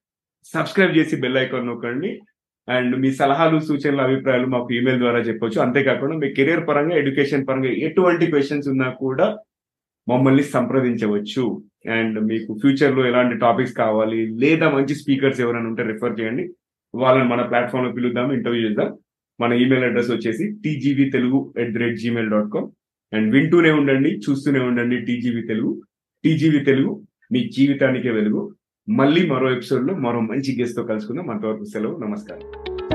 సబ్స్క్రైబ్ చేసి బెల్ ఐకాన్ నొక్కండి. అండ్ మీ సలహాలు సూచనలు అభిప్రాయాలు మాకు ఈమెయిల్ ద్వారా చెప్పొచ్చు. అంతేకాకుండా మీ కెరియర్ పరంగా ఎడ్యుకేషన్ పరంగా ఎటువంటి క్వశ్చన్స్ ఉన్నా కూడా మమ్మల్ని సంప్రదించవచ్చు. అండ్ మీకు ఫ్యూచర్లో ఎలాంటి టాపిక్స్ కావాలి లేదా మంచి స్పీకర్స్ ఎవరైనా ఉంటే రిఫర్ చేయండి. వాళ్ళని మన ప్లాట్ఫామ్లో పిలుద్దాం ఇంటర్వ్యూ చేద్దాం. మన ఈమెయిల్ అడ్రస్ వచ్చేసి TGV Telugu at the rate Gmail dot com and వింటూనే ఉండండి చూస్తూనే ఉండండి టీజీవీ తెలుగు టీజీవీ తెలుగు మీ జీవితానికే వెలుగు. మళ్ళీ మరో ఎపిసోడ్లో మరో మంచి గెస్ట్తో కలుసుకుందాం. అంతవరకు సెలవు నమస్కారం.